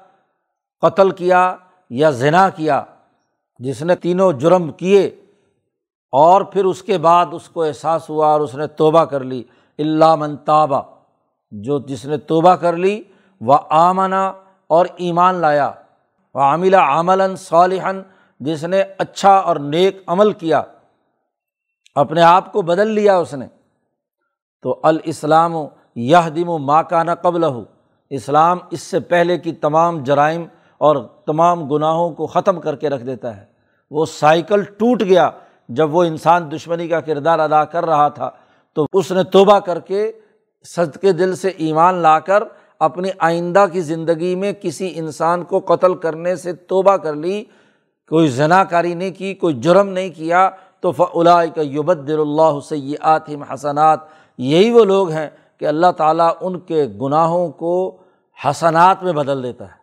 قتل کیا یا ذنا کیا، جس نے تینوں جرم کیے اور پھر اس کے بعد اس کو احساس ہوا اور اس نے توبہ کر لی۔ اللہ منتابہ جو جس نے توبہ کر لی، وہ آمنا اور ایمان لایا۔ وہ عاملہ عملاً صالحن جس نے اچھا اور نیک عمل کیا۔ اپنے آپ کو بدل لیا اس نے۔ تو الاسلام یہ دم و ماں کا نہ قبل ہو اسلام اس سے پہلے کی تمام جرائم اور تمام گناہوں کو ختم کر کے رکھ دیتا ہے۔ وہ سائیکل ٹوٹ گیا۔ جب وہ انسان دشمنی کا کردار ادا کر رہا تھا، تو اس نے توبہ کر کے صد کے دل سے ایمان لا کر اپنی آئندہ کی زندگی میں کسی انسان کو قتل کرنے سے توبہ کر لی، کوئی ذنا کاری نہیں کی، کوئی جرم نہیں کیا، تو فلا کا یبد اللہ سیات حسنات۔ یہی وہ لوگ ہیں کہ اللہ تعالیٰ ان کے گناہوں کو حسنات میں بدل دیتا ہے۔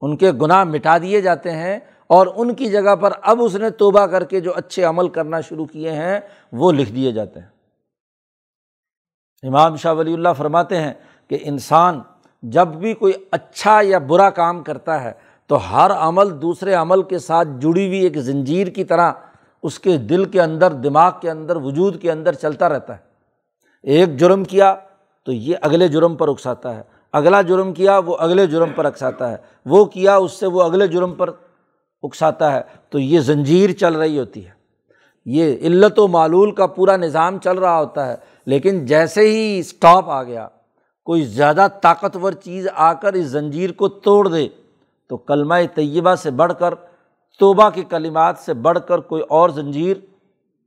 ان کے گناہ مٹا دیے جاتے ہیں اور ان کی جگہ پر اب اس نے توبہ کر کے جو اچھے عمل کرنا شروع کیے ہیں، وہ لکھ دیے جاتے ہیں۔ امام شاہ ولی اللہ فرماتے ہیں کہ انسان جب بھی کوئی اچھا یا برا کام کرتا ہے تو ہر عمل دوسرے عمل کے ساتھ جڑی ہوئی ایک زنجیر کی طرح اس کے دل کے اندر، دماغ کے اندر، وجود کے اندر چلتا رہتا ہے۔ ایک جرم کیا تو یہ اگلے جرم پر اکساتا ہے۔ اگلا جرم کیا وہ اگلے جرم پر اکساتا ہے۔ وہ کیا اس سے وہ اگلے جرم پر اکساتا ہے۔ تو یہ زنجیر چل رہی ہوتی ہے۔ یہ علت و معلول کا پورا نظام چل رہا ہوتا ہے۔ لیکن جیسے ہی اسٹاپ آ گیا، کوئی زیادہ طاقتور چیز آ کر اس زنجیر کو توڑ دے تو کلمہ طیبہ سے بڑھ کر، توبہ کی کلمات سے بڑھ کر کوئی اور زنجیر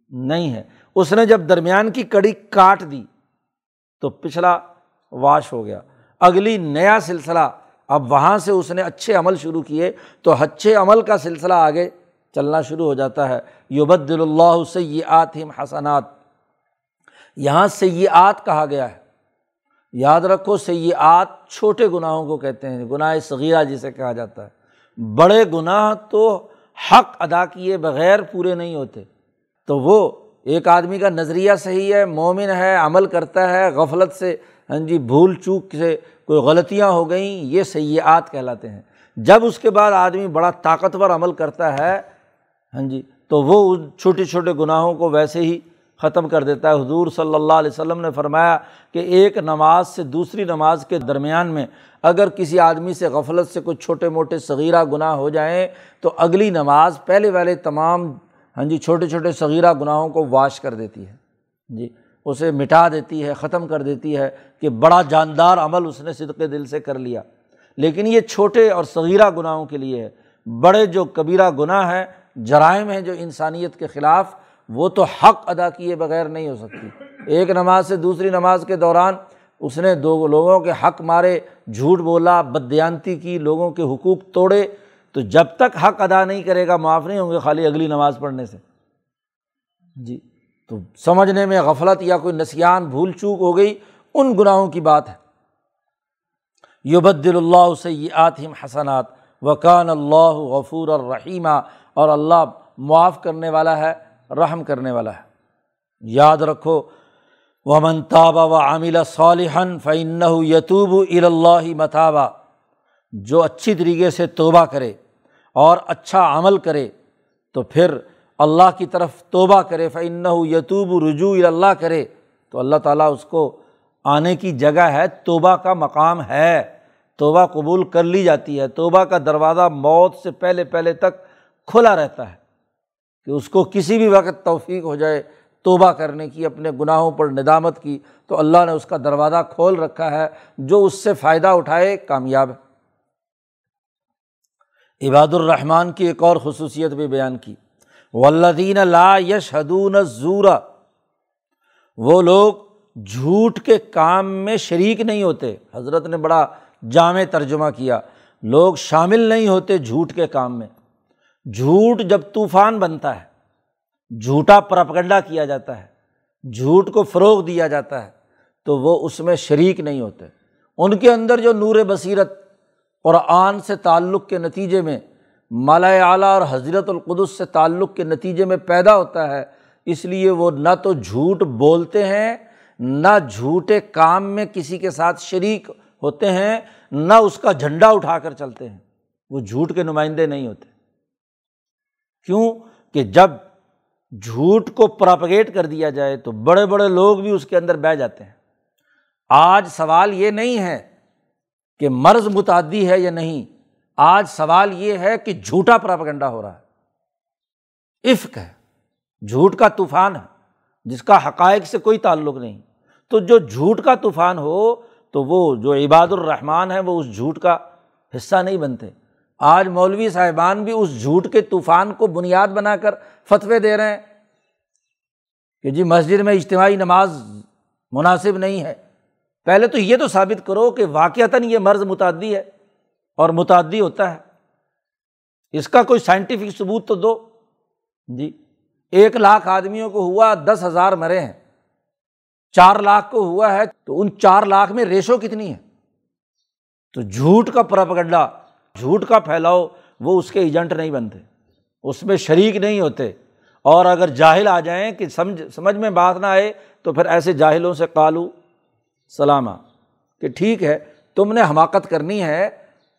نہیں ہے۔ اس نے جب درمیان کی کڑی کاٹ دی تو پچھلا واش ہو گیا۔ اگلی نیا سلسلہ، اب وہاں سے اس نے اچھے عمل شروع کیے تو اچھے عمل کا سلسلہ آگے چلنا شروع ہو جاتا ہے۔ یوبد اللہ سیات حسنات۔ یہاں سیات کہا گیا ہے۔ یاد رکھو سیات چھوٹے گناہوں کو کہتے ہیں، گناہ صغیرہ جسے کہا جاتا ہے۔ بڑے گناہ تو حق ادا کیے بغیر پورے نہیں ہوتے۔ تو وہ ایک آدمی کا نظریہ صحیح ہے، مومن ہے، عمل کرتا ہے، غفلت سے ہاں جی بھول چوک سے کوئی غلطیاں ہو گئیں، یہ سیاحت کہلاتے ہیں۔ جب اس کے بعد آدمی بڑا طاقتور عمل کرتا ہے ہاں جی تو وہ ان چھوٹے چھوٹے گناہوں کو ویسے ہی ختم کر دیتا ہے۔ حضور صلی اللہ علیہ وسلم نے فرمایا کہ ایک نماز سے دوسری نماز کے درمیان میں اگر کسی آدمی سے غفلت سے کوئی چھوٹے موٹے صغیرہ گناہ ہو جائیں تو اگلی نماز پہلے والے تمام ہاں جی چھوٹے چھوٹے صغیرہ گناہوں کو واش کر دیتی ہے۔ جی اسے مٹا دیتی ہے، ختم کر دیتی ہے کہ بڑا جاندار عمل اس نے صدقے دل سے کر لیا۔ لیکن یہ چھوٹے اور صغیرہ گناہوں کے لیے ہے بڑے جو کبیرہ گناہ ہیں، جرائم ہیں جو انسانیت کے خلاف وہ تو حق ادا کیے بغیر نہیں ہو سکتی۔ ایک نماز سے دوسری نماز کے دوران اس نے دو لوگوں کے حق مارے، جھوٹ بولا بدیانتی کی، لوگوں کے حقوق توڑے۔ تو جب تک حق ادا نہیں کرے گا، معاف نہیں ہوں گے خالی اگلی نماز پڑھنے سے۔ جی تو سمجھنے میں غفلت یا کوئی نسیان، بھول چوک ہو گئی، ان گناہوں کی بات ہے۔ یبد اللہ سیاتم حسنات، وکان اللہ غفور الرحیمہ اور اللہ معاف کرنے والا ہے۔ رحم کرنے والا ہے۔ یاد رکھو و منتابہ و عامل صالحن فعن یتوب الا متابہ جو اچھی طریقے سے توبہ کرے اور اچھا عمل کرے، تو پھر اللہ کی طرف توبہ کرے۔ فعن یتوب رجوع اللہ کرے۔ تو اللہ تعالیٰ اس کو آنے کی جگہ ہے، توبہ کا مقام ہے۔ توبہ قبول کر لی جاتی ہے۔ توبہ کا دروازہ موت سے پہلے پہلے تک کھلا رہتا ہے۔ کہ اس کو کسی بھی وقت توفیق ہو جائے توبہ کرنے کی، اپنے گناہوں پر ندامت کی، تو اللہ نے اس کا دروازہ کھول رکھا ہے جو اس سے فائدہ اٹھائے، کامیاب ہے۔ عباد الرحمٰن کی ایک اور خصوصیت بھی بیان کی۔ ولدین لا یش حدون زورا وہ لوگ جھوٹ کے کام میں شریک نہیں ہوتے۔ حضرت نے بڑا جامع ترجمہ کیا۔ لوگ شامل نہیں ہوتے جھوٹ کے کام میں۔ جھوٹ جب طوفان بنتا ہے، جھوٹا پرپگنڈا کیا جاتا ہے، جھوٹ کو فروغ دیا جاتا ہے، تو وہ اس میں شریک نہیں ہوتے۔ ان کے اندر جو نور بصیرت قرآن سے تعلق کے نتیجے میں مالا اعلیٰ اور حضرت القدس سے تعلق کے نتیجے میں پیدا ہوتا ہے، اس لیے وہ نہ تو جھوٹ بولتے ہیں، نہ جھوٹے کام میں کسی کے ساتھ شریک ہوتے ہیں، نہ اس کا جھنڈا اٹھا کر چلتے ہیں۔ وہ جھوٹ کے نمائندے نہیں ہوتے۔ کیوں کہ جب جھوٹ کو پراپگیٹ کر دیا جائے تو بڑے بڑے لوگ بھی اس کے اندر بہ جاتے ہیں۔ آج سوال یہ نہیں ہے کہ مرض متعدی ہے یا نہیں، آج سوال یہ ہے کہ جھوٹا پراپگنڈا ہو رہا ہے۔ عفق ہے، جھوٹ کا طوفان ہے، جس کا حقائق سے کوئی تعلق نہیں۔ تو جو جھوٹ کا طوفان ہو تو وہ جو عباد الرحمان ہے وہ اس جھوٹ کا حصہ نہیں بنتے۔ آج مولوی صاحبان بھی اس جھوٹ کے طوفان کو بنیاد بنا کر فتوے دے رہے ہیں کہ جی مسجد میں اجتماعی نماز مناسب نہیں ہے۔ پہلے تو یہ تو ثابت کرو کہ واقعتاً یہ مرض متعدی ہے اور متعدی ہوتا ہے۔ اس کا کوئی سائنٹیفک ثبوت تو دو۔ جی ایک لاکھ آدمیوں کو ہوا، دس ہزار مرے ہیں۔ چار لاکھ کو ہوا ہے تو ان چار لاکھ میں ریشو کتنی ہے؟ تو جھوٹ کا پرپگنڈا جھوٹ کا پھیلاؤ وہ اس کے ایجنٹ نہیں بنتے، اس میں شریک نہیں ہوتے۔ اور اگر جاہل آ جائیں کہ سمجھ سمجھ میں بات نہ آئے تو پھر ایسے جاہلوں سے کالو سلامہ کہ ٹھیک ہے، تم نے حماقت کرنی ہے،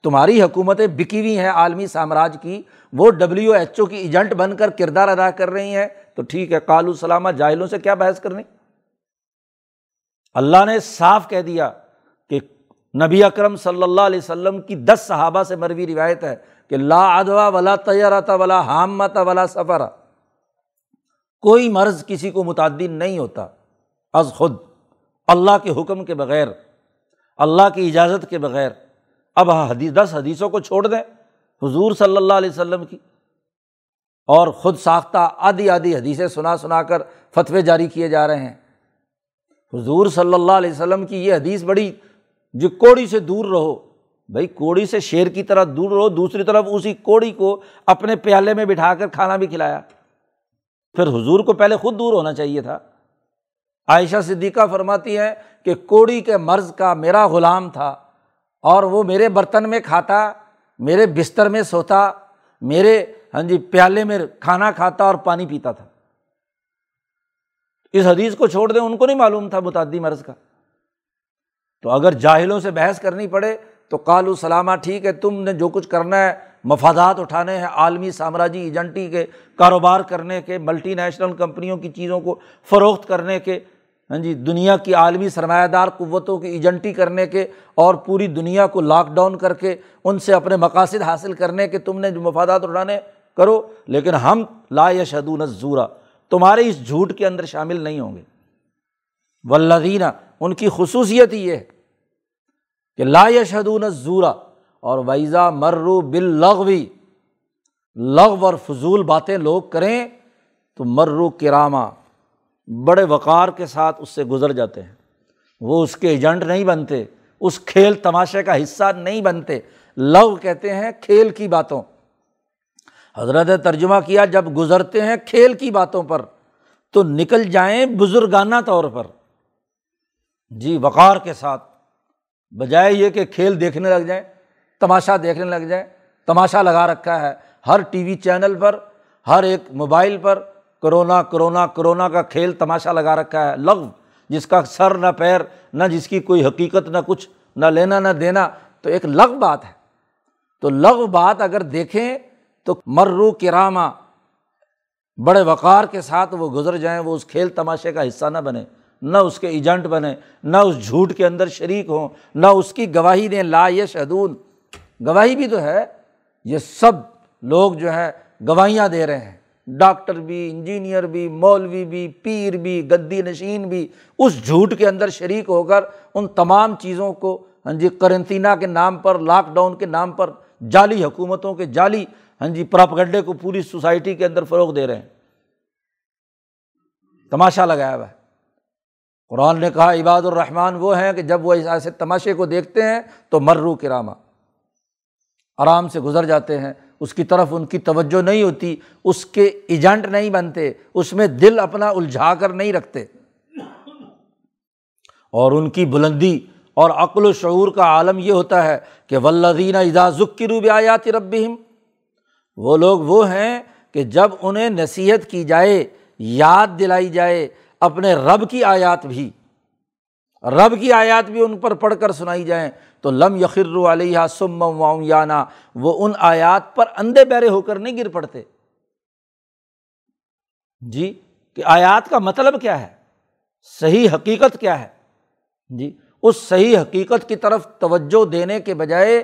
تمہاری حکومتیں بکی ہوئی ہیں عالمی سامراج کی، وہ ڈبلیو ایچ او کی ایجنٹ بن کر کردار ادا کر رہی ہیں، تو ٹھیک ہے کالو سلامہ جاہلوں سے کیا بحث کرنی؟ اللہ نے صاف کہہ دیا نبی اکرم صلی اللہ علیہ وسلم کی دس صحابہ سے مروی روایت ہے کہ لا ادوا ولا تیارتا ولا حامتا ولا سفر کوئی مرض کسی کو متعدد نہیں ہوتا، از خود، اللہ کے حکم کے بغیر، اللہ کی اجازت کے بغیر۔ اب حدیث، دس حدیثوں کو چھوڑ دیں حضور صلی اللہ علیہ وسلم کی۔ اور خود ساختہ آدھی آدھی حدیثیں سنا سنا کر فتوے جاری کیے جا رہے ہیں۔ حضور صلی اللہ علیہ وسلم کی یہ حدیث بڑی جو کوڑی سے دور رہو۔ بھائی، کوڑی سے شیر کی طرح دور رہو، دوسری طرف اسی کوڑی کو اپنے پیالے میں بٹھا کر کھانا بھی کھلایا۔ پھر حضور کو پہلے خود دور ہونا چاہیے تھا۔ عائشہ صدیقہ فرماتی ہے کہ کوڑی کے مرض کا میرا غلام تھا اور وہ میرے برتن میں کھاتا، میرے بستر میں سوتا، میرے ہاں جی پیالے میں کھانا کھاتا اور پانی پیتا تھا۔ اس حدیث کو چھوڑ دیں، ان کو نہیں معلوم تھا متعدی مرض کا۔ تو اگر جاہلوں سے بحث کرنی پڑے تو کالو سلامہ ٹھیک ہے، تم نے جو کچھ کرنا ہے، مفادات اٹھانے ہیں عالمی سامراجی ایجنٹی کے، کاروبار کرنے کے ملٹی نیشنل کمپنیوں کی چیزوں کو فروخت کرنے کے ہاں جی دنیا کی عالمی سرمایہ دار قوتوں کی ایجنٹی کرنے کے اور پوری دنیا کو لاک ڈاؤن کر کے ان سے اپنے مقاصد حاصل کرنے کے تم نے جو مفادات اٹھانے، کرو، لیکن ہم لا یشدون زورا تمہارے اس جھوٹ کے اندر شامل نہیں ہوں گے۔ ولدینہ ان کی خصوصیت یہ ہے کہ لا یشدون زورا اور ویزا مرو بل لغوی لغ اور فضول باتیں لوگ کریں تو مرو کرامہ بڑے وقار کے ساتھ اس سے گزر جاتے ہیں۔ وہ اس کے ایجنٹ نہیں بنتے، اس کھیل تماشے کا حصہ نہیں بنتے۔ لو کہتے ہیں کھیل کی باتوں۔ حضرت ترجمہ کیا، جب گزرتے ہیں کھیل کی باتوں پر تو نکل جائیں بزرگانہ طور پر۔ جی وقار کے ساتھ۔ بجائے یہ کہ کھیل دیکھنے لگ جائیں، تماشا دیکھنے لگ جائیں، تماشا لگا رکھا ہے۔ ہر ٹی وی چینل پر، ہر ایک موبائل پر کرونا کرونا کرونا کا کھیل تماشا لگا رکھا ہے۔ لغ جس کا سر، نہ پیر، نہ جس کی کوئی حقیقت، نہ کچھ، نہ لینا، نہ دینا، تو ایک لغ بات ہے۔ تو لغ بات اگر دیکھیں تو مرو کرامہ بڑے وقار کے ساتھ وہ گزر جائیں، وہ اس کھیل تماشے کا حصہ نہ بنے نہ اس کے ایجنٹ بنے نہ اس جھوٹ کے اندر شریک ہوں، نہ اس کی گواہی دیں، لا یہ شدون گواہی بھی تو ہے، یہ سب لوگ جو ہے گواہیاں دے رہے ہیں۔ ڈاکٹر بھی، انجینئر بھی، مولوی بھی، پیر بھی، گدی نشین بھی۔ اس جھوٹ کے اندر شریک ہو کر ان تمام چیزوں کو ہاں جی کرنطینہ کے نام پر، لاک ڈاؤن کے نام پر جعلی حکومتوں کے جعلی ہاں جی پراپگڈے کو پوری سوسائٹی کے اندر فروغ دے رہے ہیں۔ تماشا لگایا ہوا ہے۔ قرآن نے کہا، عباد الرحمٰن وہ ہیں کہ جب وہ ایسے تماشے کو دیکھتے ہیں تو مرو کرامہ آرام سے گزر جاتے ہیں۔ اس کی طرف ان کی توجہ نہیں ہوتی، اس کے ایجنٹ نہیں بنتے، اس میں دل اپنا الجھا کر نہیں رکھتے۔ اور ان کی بلندی اور عقل و شعور کا عالم یہ ہوتا ہے کہ ولدین اجازک کی روب آیات رب وہ لوگ وہ ہیں کہ جب انہیں نصیحت کی جائے، یاد دلائی جائے اپنے رب کی آیات بھی، رب کی آیات بھی ان پر پڑھ کر سنائی جائیں تو لم یخر علیہ سم یانا وہ ان آیات پر اندھے بہرے ہو کر نہیں گر پڑتے۔ جی کہ آیات کا مطلب کیا ہے؟ صحیح حقیقت کیا ہے؟ جی اس صحیح حقیقت کی طرف توجہ دینے کے بجائے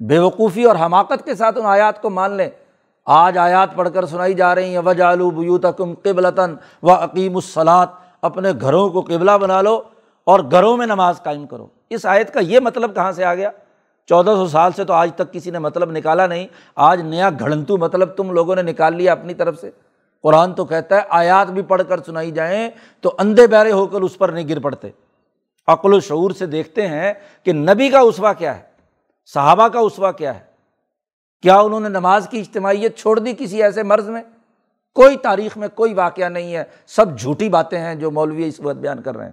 بے وقوفی اور حماقت کے ساتھ ان آیات کو مان لیں۔ آج آیات پڑھ کر سنائی جا رہی ہیں وجہ آلو بیوتکم قبلتاً و عقیم الصلاط اپنے گھروں کو قبلہ بنا لو اور گھروں میں نماز قائم کرو۔ اس آیت کا یہ مطلب کہاں سے آ گیا؟ چودہ سو سال سے تو آج تک کسی نے مطلب نکالا نہیں، آج نیا گھڑنتو مطلب تم لوگوں نے نکال لیا اپنی طرف سے۔ قرآن تو کہتا ہے آیات بھی پڑھ کر سنائی جائیں تو اندھے بہرے ہو کر اس پر نہیں گر پڑتے۔ عقل و شعور سے دیکھتے ہیں کہ نبی کا اسوا کیا ہے، صحابہ کا اسوا کیا ہے۔ کیا انہوں نے نماز کی اجتماعیت چھوڑ دی کسی ایسے مرض میں؟ کوئی تاریخ میں کوئی واقعہ نہیں ہے، سب جھوٹی باتیں ہیں جو مولوی اس وقت بیان کر رہے ہیں۔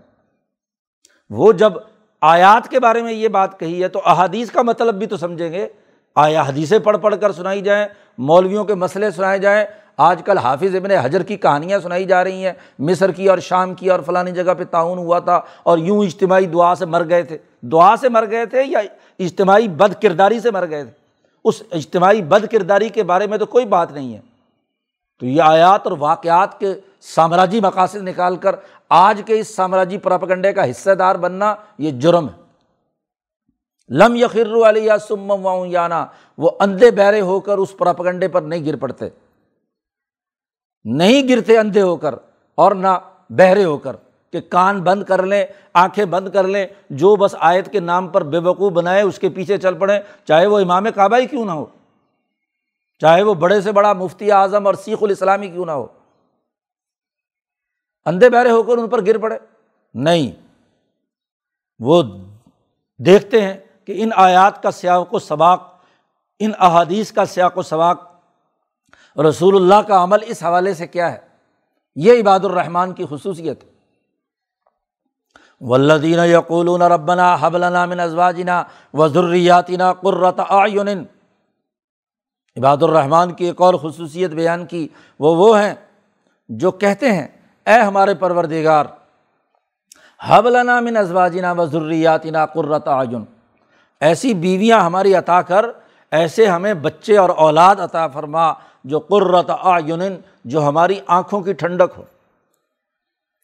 وہ جب آیات کے بارے میں یہ بات کہی ہے تو احادیث کا مطلب بھی تو سمجھیں گے۔ آیا حدیثیں پڑھ پڑھ کر سنائی جائیں، مولویوں کے مسئلے سنائے جائیں۔ آج کل حافظ ابن حجر کی کہانیاں سنائی جا رہی ہیں۔ مصر کی اور شام کی اور فلانی جگہ پہ تعاون ہوا تھا اور یوں اجتماعی دعا سے مر گئے تھے۔ دعا سے مر گئے تھے یا اجتماعی بد کرداری سے مر گئے تھے؟ اس اجتماعی بد کرداری کے بارے میں تو کوئی بات نہیں ہے۔ تو یہ آیات اور واقعات کے سامراجی مقاصد نکال کر آج کے اس سامراجی پراپگنڈے کا حصہ دار بننا یہ جرم ہے۔ لم یخر علی یا سم یانا وہ اندھے بہرے ہو کر اس پراپگنڈے پر نہیں گر پڑتے۔ نہیں گرتے اندھے ہو کر اور نہ بہرے ہو کر۔ کہ کان بند کر لیں، آنکھیں بند کر لیں، جو بس آیت کے نام پر بے وقوع بنائے، اس کے پیچھے چل پڑیں، چاہے وہ امام کعبہ ہی کیوں نہ ہو، چاہے وہ بڑے سے بڑا مفتی اعظم اور سیخ الاسلامی کیوں نہ ہو۔ اندھے بہرے ہو کر ان پر گر پڑے۔ نہیں، وہ دیکھتے ہیں کہ ان آیات کا سیاق و سباق، ان احادیث کا سیاق و سباق رسول اللہ کا عمل اس حوالے سے کیا ہے؟ یہ عباد الرحمان کی خصوصیت۔ ولدین یقول ربنا حبلنا من ازواجنا وضریاتنا قرۃ آئین عباد الرحمان کی ایک اور خصوصیت بیان کی، وہ وہ ہیں جو کہتے ہیں، اے ہمارے پروردگار حبلنا من ازواجنا وضریاتنا قرۃ آئین ایسی بیویاں ہماری عطا کر، ایسے ہمیں بچے اور اولاد عطا فرما، جو قرۃ آئین جو ہماری آنکھوں کی ٹھنڈک ہو۔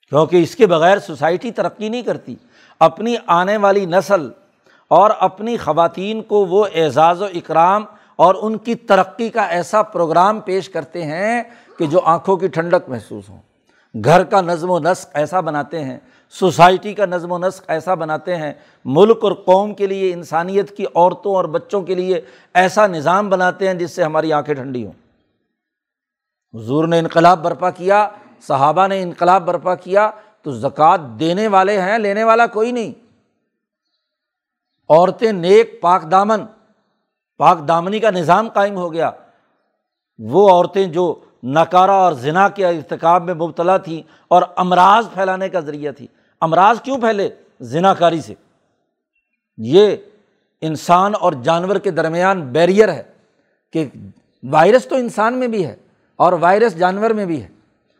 کیونکہ اس کے بغیر سوسائٹی ترقی نہیں کرتی۔ اپنی آنے والی نسل اور اپنی خواتین کو وہ اعزاز و اکرام اور ان کی ترقی کا ایسا پروگرام پیش کرتے ہیں کہ جو آنکھوں کی ٹھنڈک محسوس ہوں۔ گھر کا نظم و نسق ایسا بناتے ہیں، سوسائٹی کا نظم و نسق ایسا بناتے ہیں، ملک اور قوم کے لیے، انسانیت کی عورتوں اور بچوں کے لیے ایسا نظام بناتے ہیں جس سے ہماری آنکھیں ٹھنڈی ہوں۔ حضور نے انقلاب برپا کیا صحابہ نے انقلاب برپا کیا تو زکوٰۃ دینے والے ہیں، لینے والا کوئی نہیں۔ عورتیں نیک، پاک دامن، پاک دامنی کا نظام قائم ہو گیا۔ وہ عورتیں جو نکارا اور ذنا کے ارتکاب میں مبتلا تھیں اور امراض پھیلانے کا ذریعہ تھی امراض کیوں پھیلے؟ ذنا کاری سے۔ یہ انسان اور جانور کے درمیان بیریئر ہے کہ وائرس تو انسان میں بھی ہے اور وائرس جانور میں بھی ہے۔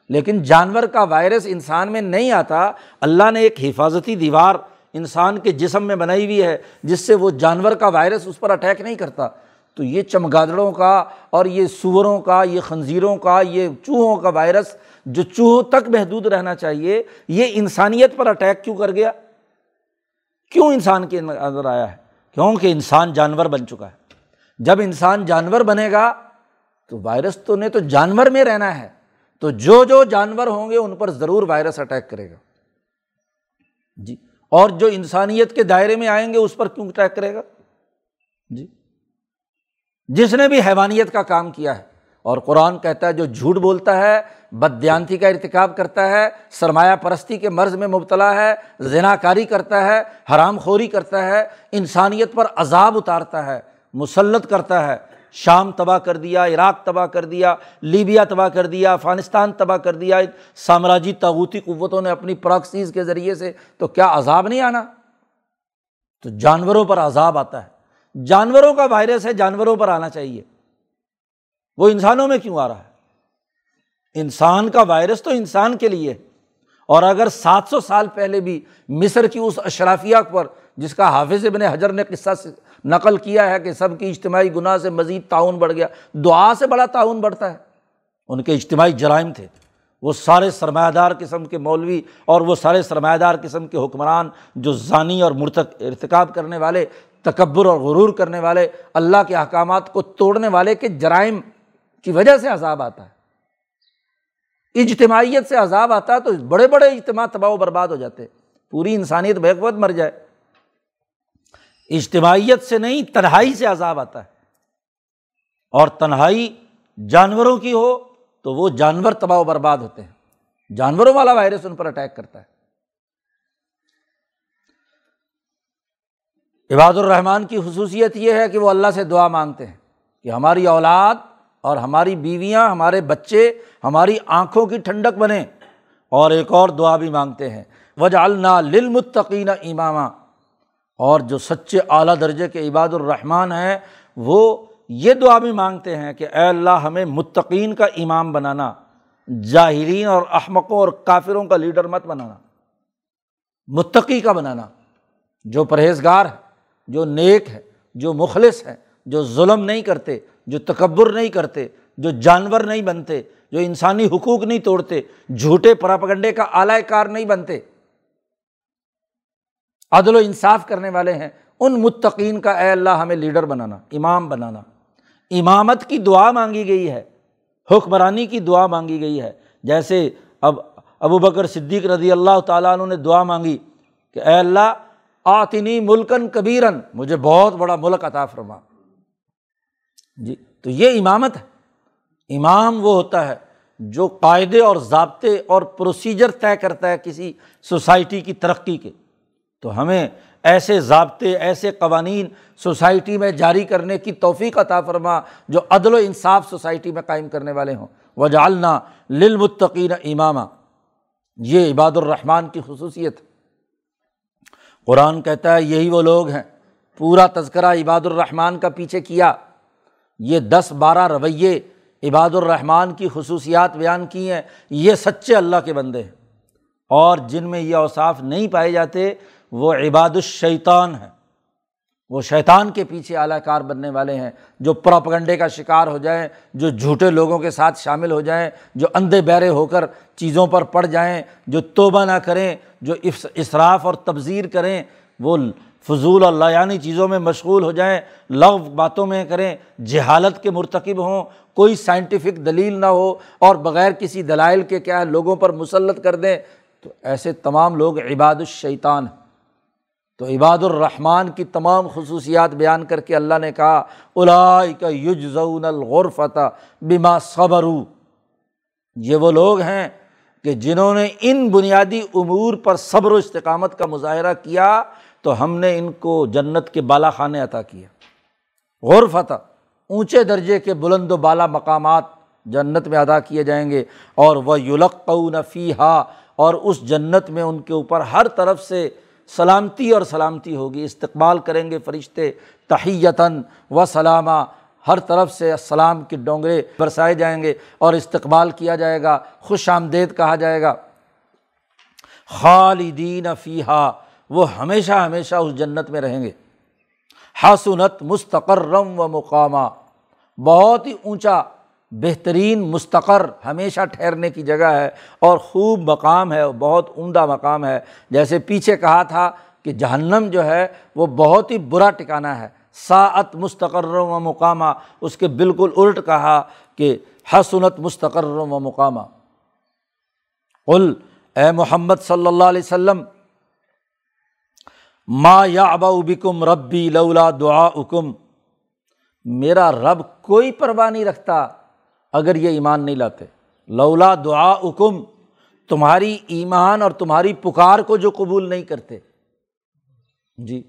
لیکن جانور کا وائرس انسان میں نہیں آتا، اللہ نے ایک حفاظتی دیوار انسان کے جسم میں بنائی ہوئی ہے، جس سے وہ جانور کا وائرس اس پر اٹیک نہیں کرتا۔ تو یہ چمگادڑوں کا اور یہ سوروں کا، یہ خنزیروں کا، یہ چوہوں کا وائرس جو چوہوں تک محدود رہنا چاہیے، یہ انسانیت پر اٹیک کیوں کر گیا؟ کیوں انسان کے اندر آیا ہے؟ کیونکہ انسان جانور بن چکا ہے۔ جب انسان جانور بنے گا تو وائرس تو نے تو جانور میں رہنا ہے۔ تو جو جو جانور ہوں گے ان پر ضرور وائرس اٹیک کرے گا۔ جی۔ اور جو انسانیت کے دائرے میں آئیں گے اس پر کیوں اٹیک کرے گا؟ جی۔ جس نے بھی حیوانیت کا کام کیا ہے۔ اور قرآن کہتا ہے جو جھوٹ بولتا ہے بدیانتی کا ارتکاب کرتا ہے، سرمایہ پرستی کے مرض میں مبتلا ہے زنا کاری کرتا ہے، حرام خوری کرتا ہے، انسانیت پر عذاب اتارتا ہے، مسلط کرتا ہے شام تباہ کر دیا، عراق تباہ کر دیا، لیبیا تباہ کر دیا، افغانستان تباہ کر دیا۔ سامراجی تاغوتی قوتوں نے اپنی پراکسیز کے ذریعے سے تو کیا عذاب نہیں آنا؟ تو جانوروں پر عذاب آتا ہے۔ جانوروں کا وائرس ہے، جانوروں پر آنا چاہیے۔ وہ انسانوں میں کیوں آ رہا ہے؟ انسان کا وائرس تو انسان کے لیے۔ اور اگر سات سو سال پہلے بھی مصر کی اس اشرافیہ پر، جس کا حافظ ابن حجر نے قصہ نقل کیا ہے کہ سب کی اجتماعی گناہ سے مزید تعاون بڑھ گیا۔ دعا سے بڑا تعاون بڑھتا ہے۔ ان کے اجتماعی جرائم تھے۔ وہ سارے سرمایہ دار قسم کے مولوی اور وہ سارے سرمایہ دار قسم کے حکمران جو ضانی اور مرتق ارتکاب کرنے والے، تکبر اور غرور کرنے والے، اللہ کے احکامات کو توڑنے والے کے جرائم کی وجہ سے عذاب آتا ہے۔ اجتماعیت سے عذاب آتا ہے تو بڑے بڑے اجتماع تباہ و برباد ہو جاتے۔ پوری انسانیت بیک وقت مر جائے۔ اجتماعیت سے نہیں، تنہائی سے عذاب آتا ہے۔ اور تنہائی جانوروں کی ہو تو وہ جانور تباہ و برباد ہوتے ہیں۔ جانوروں والا وائرس ان پر اٹیک کرتا ہے۔ عباد الرحمان کی خصوصیت یہ ہے کہ وہ اللہ سے دعا مانگتے ہیں کہ ہماری اولاد اور ہماری بیویاں، ہمارے بچے، ہماری آنکھوں کی ٹھنڈک بنے اور ایک اور دعا بھی مانگتے ہیں۔ وجہ اللہ للمتقین امامہ اور جو سچے اعلیٰ درجے کے عباد الرحمٰن ہیں، وہ یہ دعا بھی مانگتے ہیں کہ اے اللہ ہمیں متقین کا امام بنانا جاہرین اور احمقوں اور کافروں کا لیڈر مت بنانا، متقی کا بنانا، جو پرہیزگار ہے، جو نیک ہے، جو مخلص ہے، جو ظلم نہیں کرتے، جو تکبر نہیں کرتے، جو جانور نہیں بنتے، جو انسانی حقوق نہیں توڑتے، جھوٹے پراپگنڈے کا اعلی کار نہیں بنتے۔ عدل و انصاف کرنے والے ہیں، ان متقین کا اے اللہ ہمیں لیڈر بنانا، امام بنانا۔ امامت کی دعا مانگی گئی ہے، حکمرانی کی دعا مانگی گئی ہے۔ جیسے اب ابو بکر صدیق رضی اللہ تعالیٰ عنہ نے دعا مانگی کہ اے اللہ، آتنی ملکن کبیرن مجھے بہت بڑا ملک عطا فرما۔ جی تو یہ امامت ہے۔ امام وہ ہوتا ہے جو قاعدے اور ضابطے اور پروسیجر طے کرتا ہے کسی سوسائٹی کی ترقی کے۔ تو ہمیں ایسے ضابطے، ایسے قوانین سوسائٹی میں جاری کرنے کی توفیق عطا فرما جو عدل و انصاف سوسائٹی میں قائم کرنے والے ہوں۔ وجالنا للمتقین امامہ یہ عباد الرحمٰن کی خصوصیت۔ قرآن کہتا ہے، یہی وہ لوگ ہیں۔ پورا تذکرہ عباد الرحمٰن کا پیچھے کیا۔ یہ دس بارہ رویے عباد الرحمٰن کی خصوصیات بیان کی ہیں۔ یہ سچے اللہ کے بندے ہیں۔ اور جن میں یہ اوصاف نہیں پائے جاتے وہ عباد الشیطان ہیں۔ وہ شیطان کے پیچھے اعلی کار بننے والے ہیں، جو پراپگنڈے کا شکار ہو جائیں، جو جھوٹے لوگوں کے ساتھ شامل ہو جائیں، جو اندھے بہرے ہو کر چیزوں پر پڑ جائیں، جو توبہ نہ کریں، جو اصراف اور تبذیر کریں، وہ فضول اور لایانی چیزوں میں مشغول ہو جائیں لغ باتوں میں کریں، جہالت کے مرتکب ہوں، کوئی سائنٹیفک دلیل نہ ہو، اور بغیر کسی دلائل کے کیا لوگوں پر مسلط کر دیں، تو ایسے تمام لوگ عباد الشیطان ہیں۔ تو عباد الرحمٰن کی تمام خصوصیات بیان کر کے اللہ نے کہا الائی کا یوج الغرفت بما صبرو یہ وہ لوگ ہیں کہ جنہوں نے ان بنیادی امور پر صبر و استقامت کا مظاہرہ کیا، تو ہم نے ان کو جنت کے بالا خانے عطا کیا غور فتح اونچے درجے کے بلند و بالا مقامات جنت میں ادا کیے جائیں گے، اور وہ یلق فی ہا اور اس جنت میں ان کے اوپر ہر طرف سے سلامتی اور سلامتی ہوگی۔ استقبال کریں گے فرشتے تحیتاً و سلامہ ہر طرف سے السلام کے ڈونگرے برسائے جائیں گے اور استقبال کیا جائے گا۔ خوش آمدید کہا جائے گا۔ خالدین فیحا وہ ہمیشہ ہمیشہ اس جنت میں رہیں گے۔ حسنت مستقرم و مقامہ بہت ہی اونچا بہترین مستقر ہمیشہ ٹھہرنے کی جگہ ہے اور خوب مقام ہے بہت عمدہ مقام ہے۔ جیسے پیچھے کہا تھا کہ جہنم جو ہے وہ بہت ہی برا ٹکانا ہے۔ ساعت مستقر و مقامہ۔ اس کے بالکل الٹ کہا کہ حسنت مستقر و مقامہ۔ قل، اے محمد صلی اللہ علیہ وسلم، ما یا ابا بکم ربی لولا دعا اکم میرا رب کوئی پرواہ نہیں رکھتا۔ اگر یہ ایمان نہیں لاتے۔ لولا دعا اکم تمہاری ایمان اور تمہاری پکار کو جو قبول نہیں کرتے۔ جی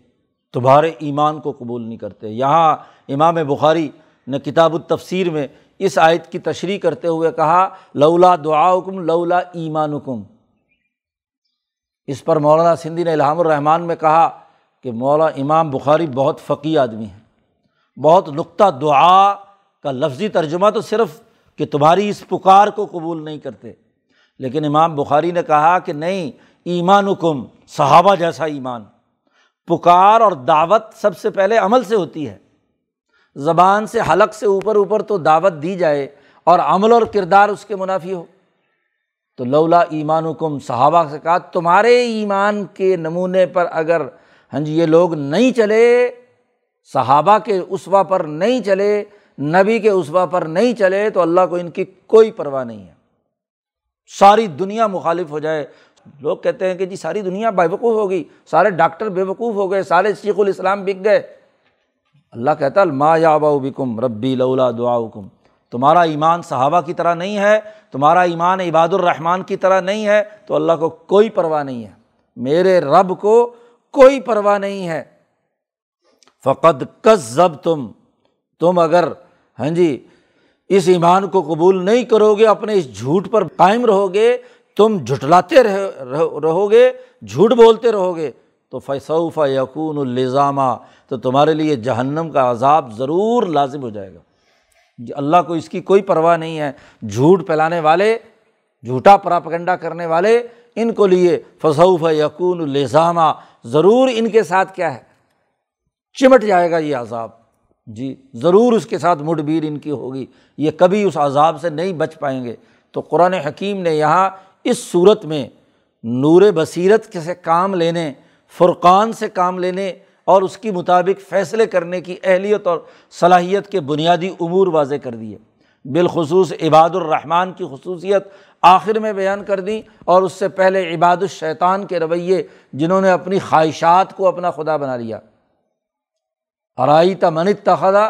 تمہارے ایمان کو قبول نہیں کرتے۔ یہاں امام بخاری نے کتاب التفسیر میں اس آیت کی تشریح کرتے ہوئے کہا، لولا دعا حکم لولا ایمان حکم اس پر مولانا سندھی نے الحام الرحمٰن میں کہا کہ مولا امام بخاری بہت فقی آدمی ہے بہت نقطہ دعا کا لفظی ترجمہ تو صرف کہ تمہاری اس پکار کو قبول نہیں کرتے۔ لیکن امام بخاری نے کہا کہ نہیں ایمان حکم صحابہ جیسا ایمان۔ پکار اور دعوت سب سے پہلے عمل سے ہوتی ہے۔ زبان سے حلق سے اوپر اوپر تو دعوت دی جائے اور عمل اور کردار اس کے منافی ہو۔ تو لولا ایمان حکم صحابہ سے کہا، تمہارے ایمان کے نمونے پر اگر ہاں جی یہ لوگ نہیں چلے، صحابہ کے اسوا پر نہیں چلے نبی کے اسوا پر نہیں چلے تو اللہ کو ان کی کوئی پرواہ نہیں ہے۔ ساری دنیا مخالف ہو جائے۔ لوگ کہتے ہیں کہ جی ساری دنیا بے وقوف ہو گئی سارے ڈاکٹر بے وقوف ہو گئے، سارے شیخ الاسلام بک گئے۔ اللہ کہتا ما یا بکم، ربی لولا دعا حکم تمہارا ایمان صحابہ کی طرح نہیں ہے، تمہارا ایمان عباد الرحمٰن کی طرح نہیں ہے، تو اللہ کو کوئی پرواہ نہیں ہے۔ میرے رب کو کوئی پرواہ نہیں ہے۔ فقط کس ضب تم تم اگر ہاں جی اس ایمان کو قبول نہیں کرو گے اپنے اس جھوٹ پر قائم رہو گے تم جھٹلاتے رہو گے جھوٹ بولتے رہو گے تو فیصوف یقون الزامہ تو تمہارے لیے جہنم کا عذاب ضرور لازم ہو جائے گا۔ جی، اللہ کو اس کی کوئی پرواہ نہیں ہے۔ جھوٹ پھیلانے والے، جھوٹا پراپگنڈا کرنے والے، ان کو لیے فصوف یقون الزامہ ضرور ان کے ساتھ کیا ہے؟ چمٹ جائے گا یہ عذاب۔ جی ضرور اس کے ساتھ مڈ بیر ان کی ہوگی، یہ کبھی اس عذاب سے نہیں بچ پائیں گے۔ تو قرآن حکیم نے یہاں اس صورت میں نور بصیرت سے کام لینے، فرقان سے کام لینے اور اس کی مطابق فیصلے کرنے کی اہلیت اور صلاحیت کے بنیادی امور واضح کر دیے۔ بالخصوص عباد الرحمٰن کی خصوصیت آخر میں بیان کر دیں اور اس سے پہلے عباد الشیطان کے رویے جنہوں نے اپنی خواہشات کو اپنا خدا بنا لیا۔ ارائی تمن تخدا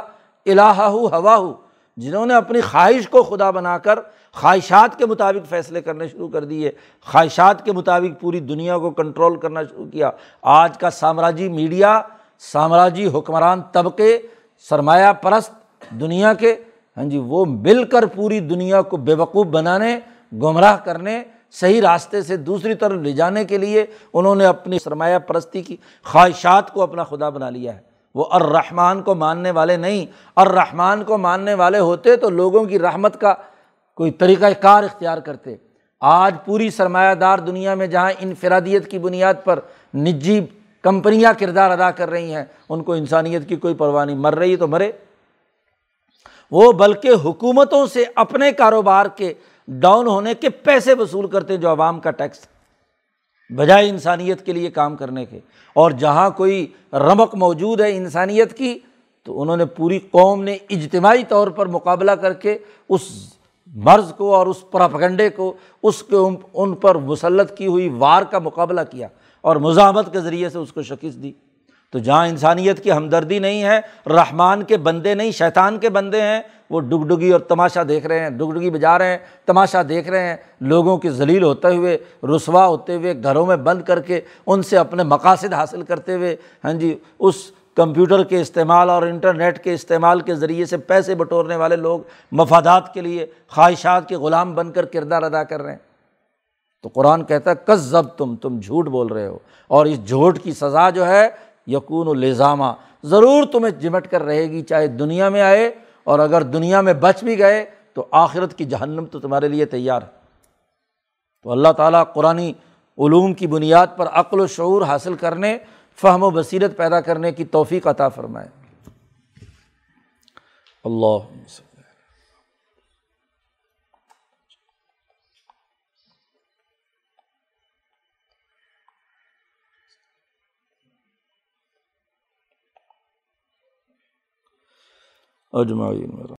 الہ ہو ہوا ہو جنہوں نے اپنی خواہش کو خدا بنا کر خواہشات کے مطابق فیصلے کرنے شروع کر دیے خواہشات کے مطابق پوری دنیا کو کنٹرول کرنا شروع کیا۔ آج کا سامراجی میڈیا، سامراجی حکمران طبقے، سرمایہ پرست دنیا کے ہاں جی وہ مل کر پوری دنیا کو بے وقوف بنانے، گمراہ کرنے، صحیح راستے سے دوسری طرف لے جانے کے لیے انہوں نے اپنی سرمایہ پرستی کی خواہشات کو اپنا خدا بنا لیا ہے۔ وہ الرحمٰن کو ماننے والے نہیں۔ الرحمٰن کو ماننے والے ہوتے تو لوگوں کی رحمت کا کوئی طریقۂ کار اختیار کرتے۔ آج پوری سرمایہ دار دنیا میں جہاں انفرادیت کی بنیاد پر نجی کمپنیاں کردار ادا کر رہی ہیں، ان کو انسانیت کی کوئی پرواہ نہیں۔ مر رہی تو مرے۔ وہ بلکہ حکومتوں سے اپنے کاروبار کے ڈاؤن ہونے کے پیسے وصول کرتے جو عوام کا ٹیکس۔ بجائے انسانیت کے لیے کام کرنے کے۔ اور جہاں کوئی رمق موجود ہے انسانیت کی، تو انہوں نے پوری قوم نے اجتماعی طور پر مقابلہ کر کے اس مرض کو اور اس پراپگنڈے کو، اس کے ان پر مسلط کی ہوئی وار کا مقابلہ کیا اور مزاحمت کے ذریعے سے اس کو شکست دی۔ تو جہاں انسانیت کی ہمدردی نہیں ہے، رحمان کے بندے نہیں، شیطان کے بندے ہیں، وہ ڈگ ڈگی اور تماشا دیکھ رہے ہیں ڈگ ڈگی بجا رہے ہیں، تماشا دیکھ رہے ہیں۔ لوگوں کی ذلیل ہوتے ہوئے، رسوا ہوتے ہوئے، گھروں میں بند کر کے ان سے اپنے مقاصد حاصل کرتے ہوئے ہاں جی اس کمپیوٹر کے استعمال اور انٹرنیٹ کے استعمال کے ذریعے سے پیسے بٹورنے والے لوگ مفادات کے لیے خواہشات کے غلام بن کر کردار ادا کر رہے ہیں۔ تو قرآن کہتا ہے کس ضب تم تم جھوٹ بول رہے ہو۔ اور اس جھوٹ کی سزا جو ہے یقون و لزامہ ضرور تمہیں جمٹ کر رہے گی چاہے دنیا میں آئے اور اگر دنیا میں بچ بھی گئے تو آخرت کی جہنم تو تمہارے لیے تیار ہے۔ تو اللہ تعالیٰ قرآن علوم کی بنیاد پر عقل و شعور حاصل کرنے، فہم و بصیرت پیدا کرنے کی توفیق عطا فرمائے۔ اللہ اجمعین میرا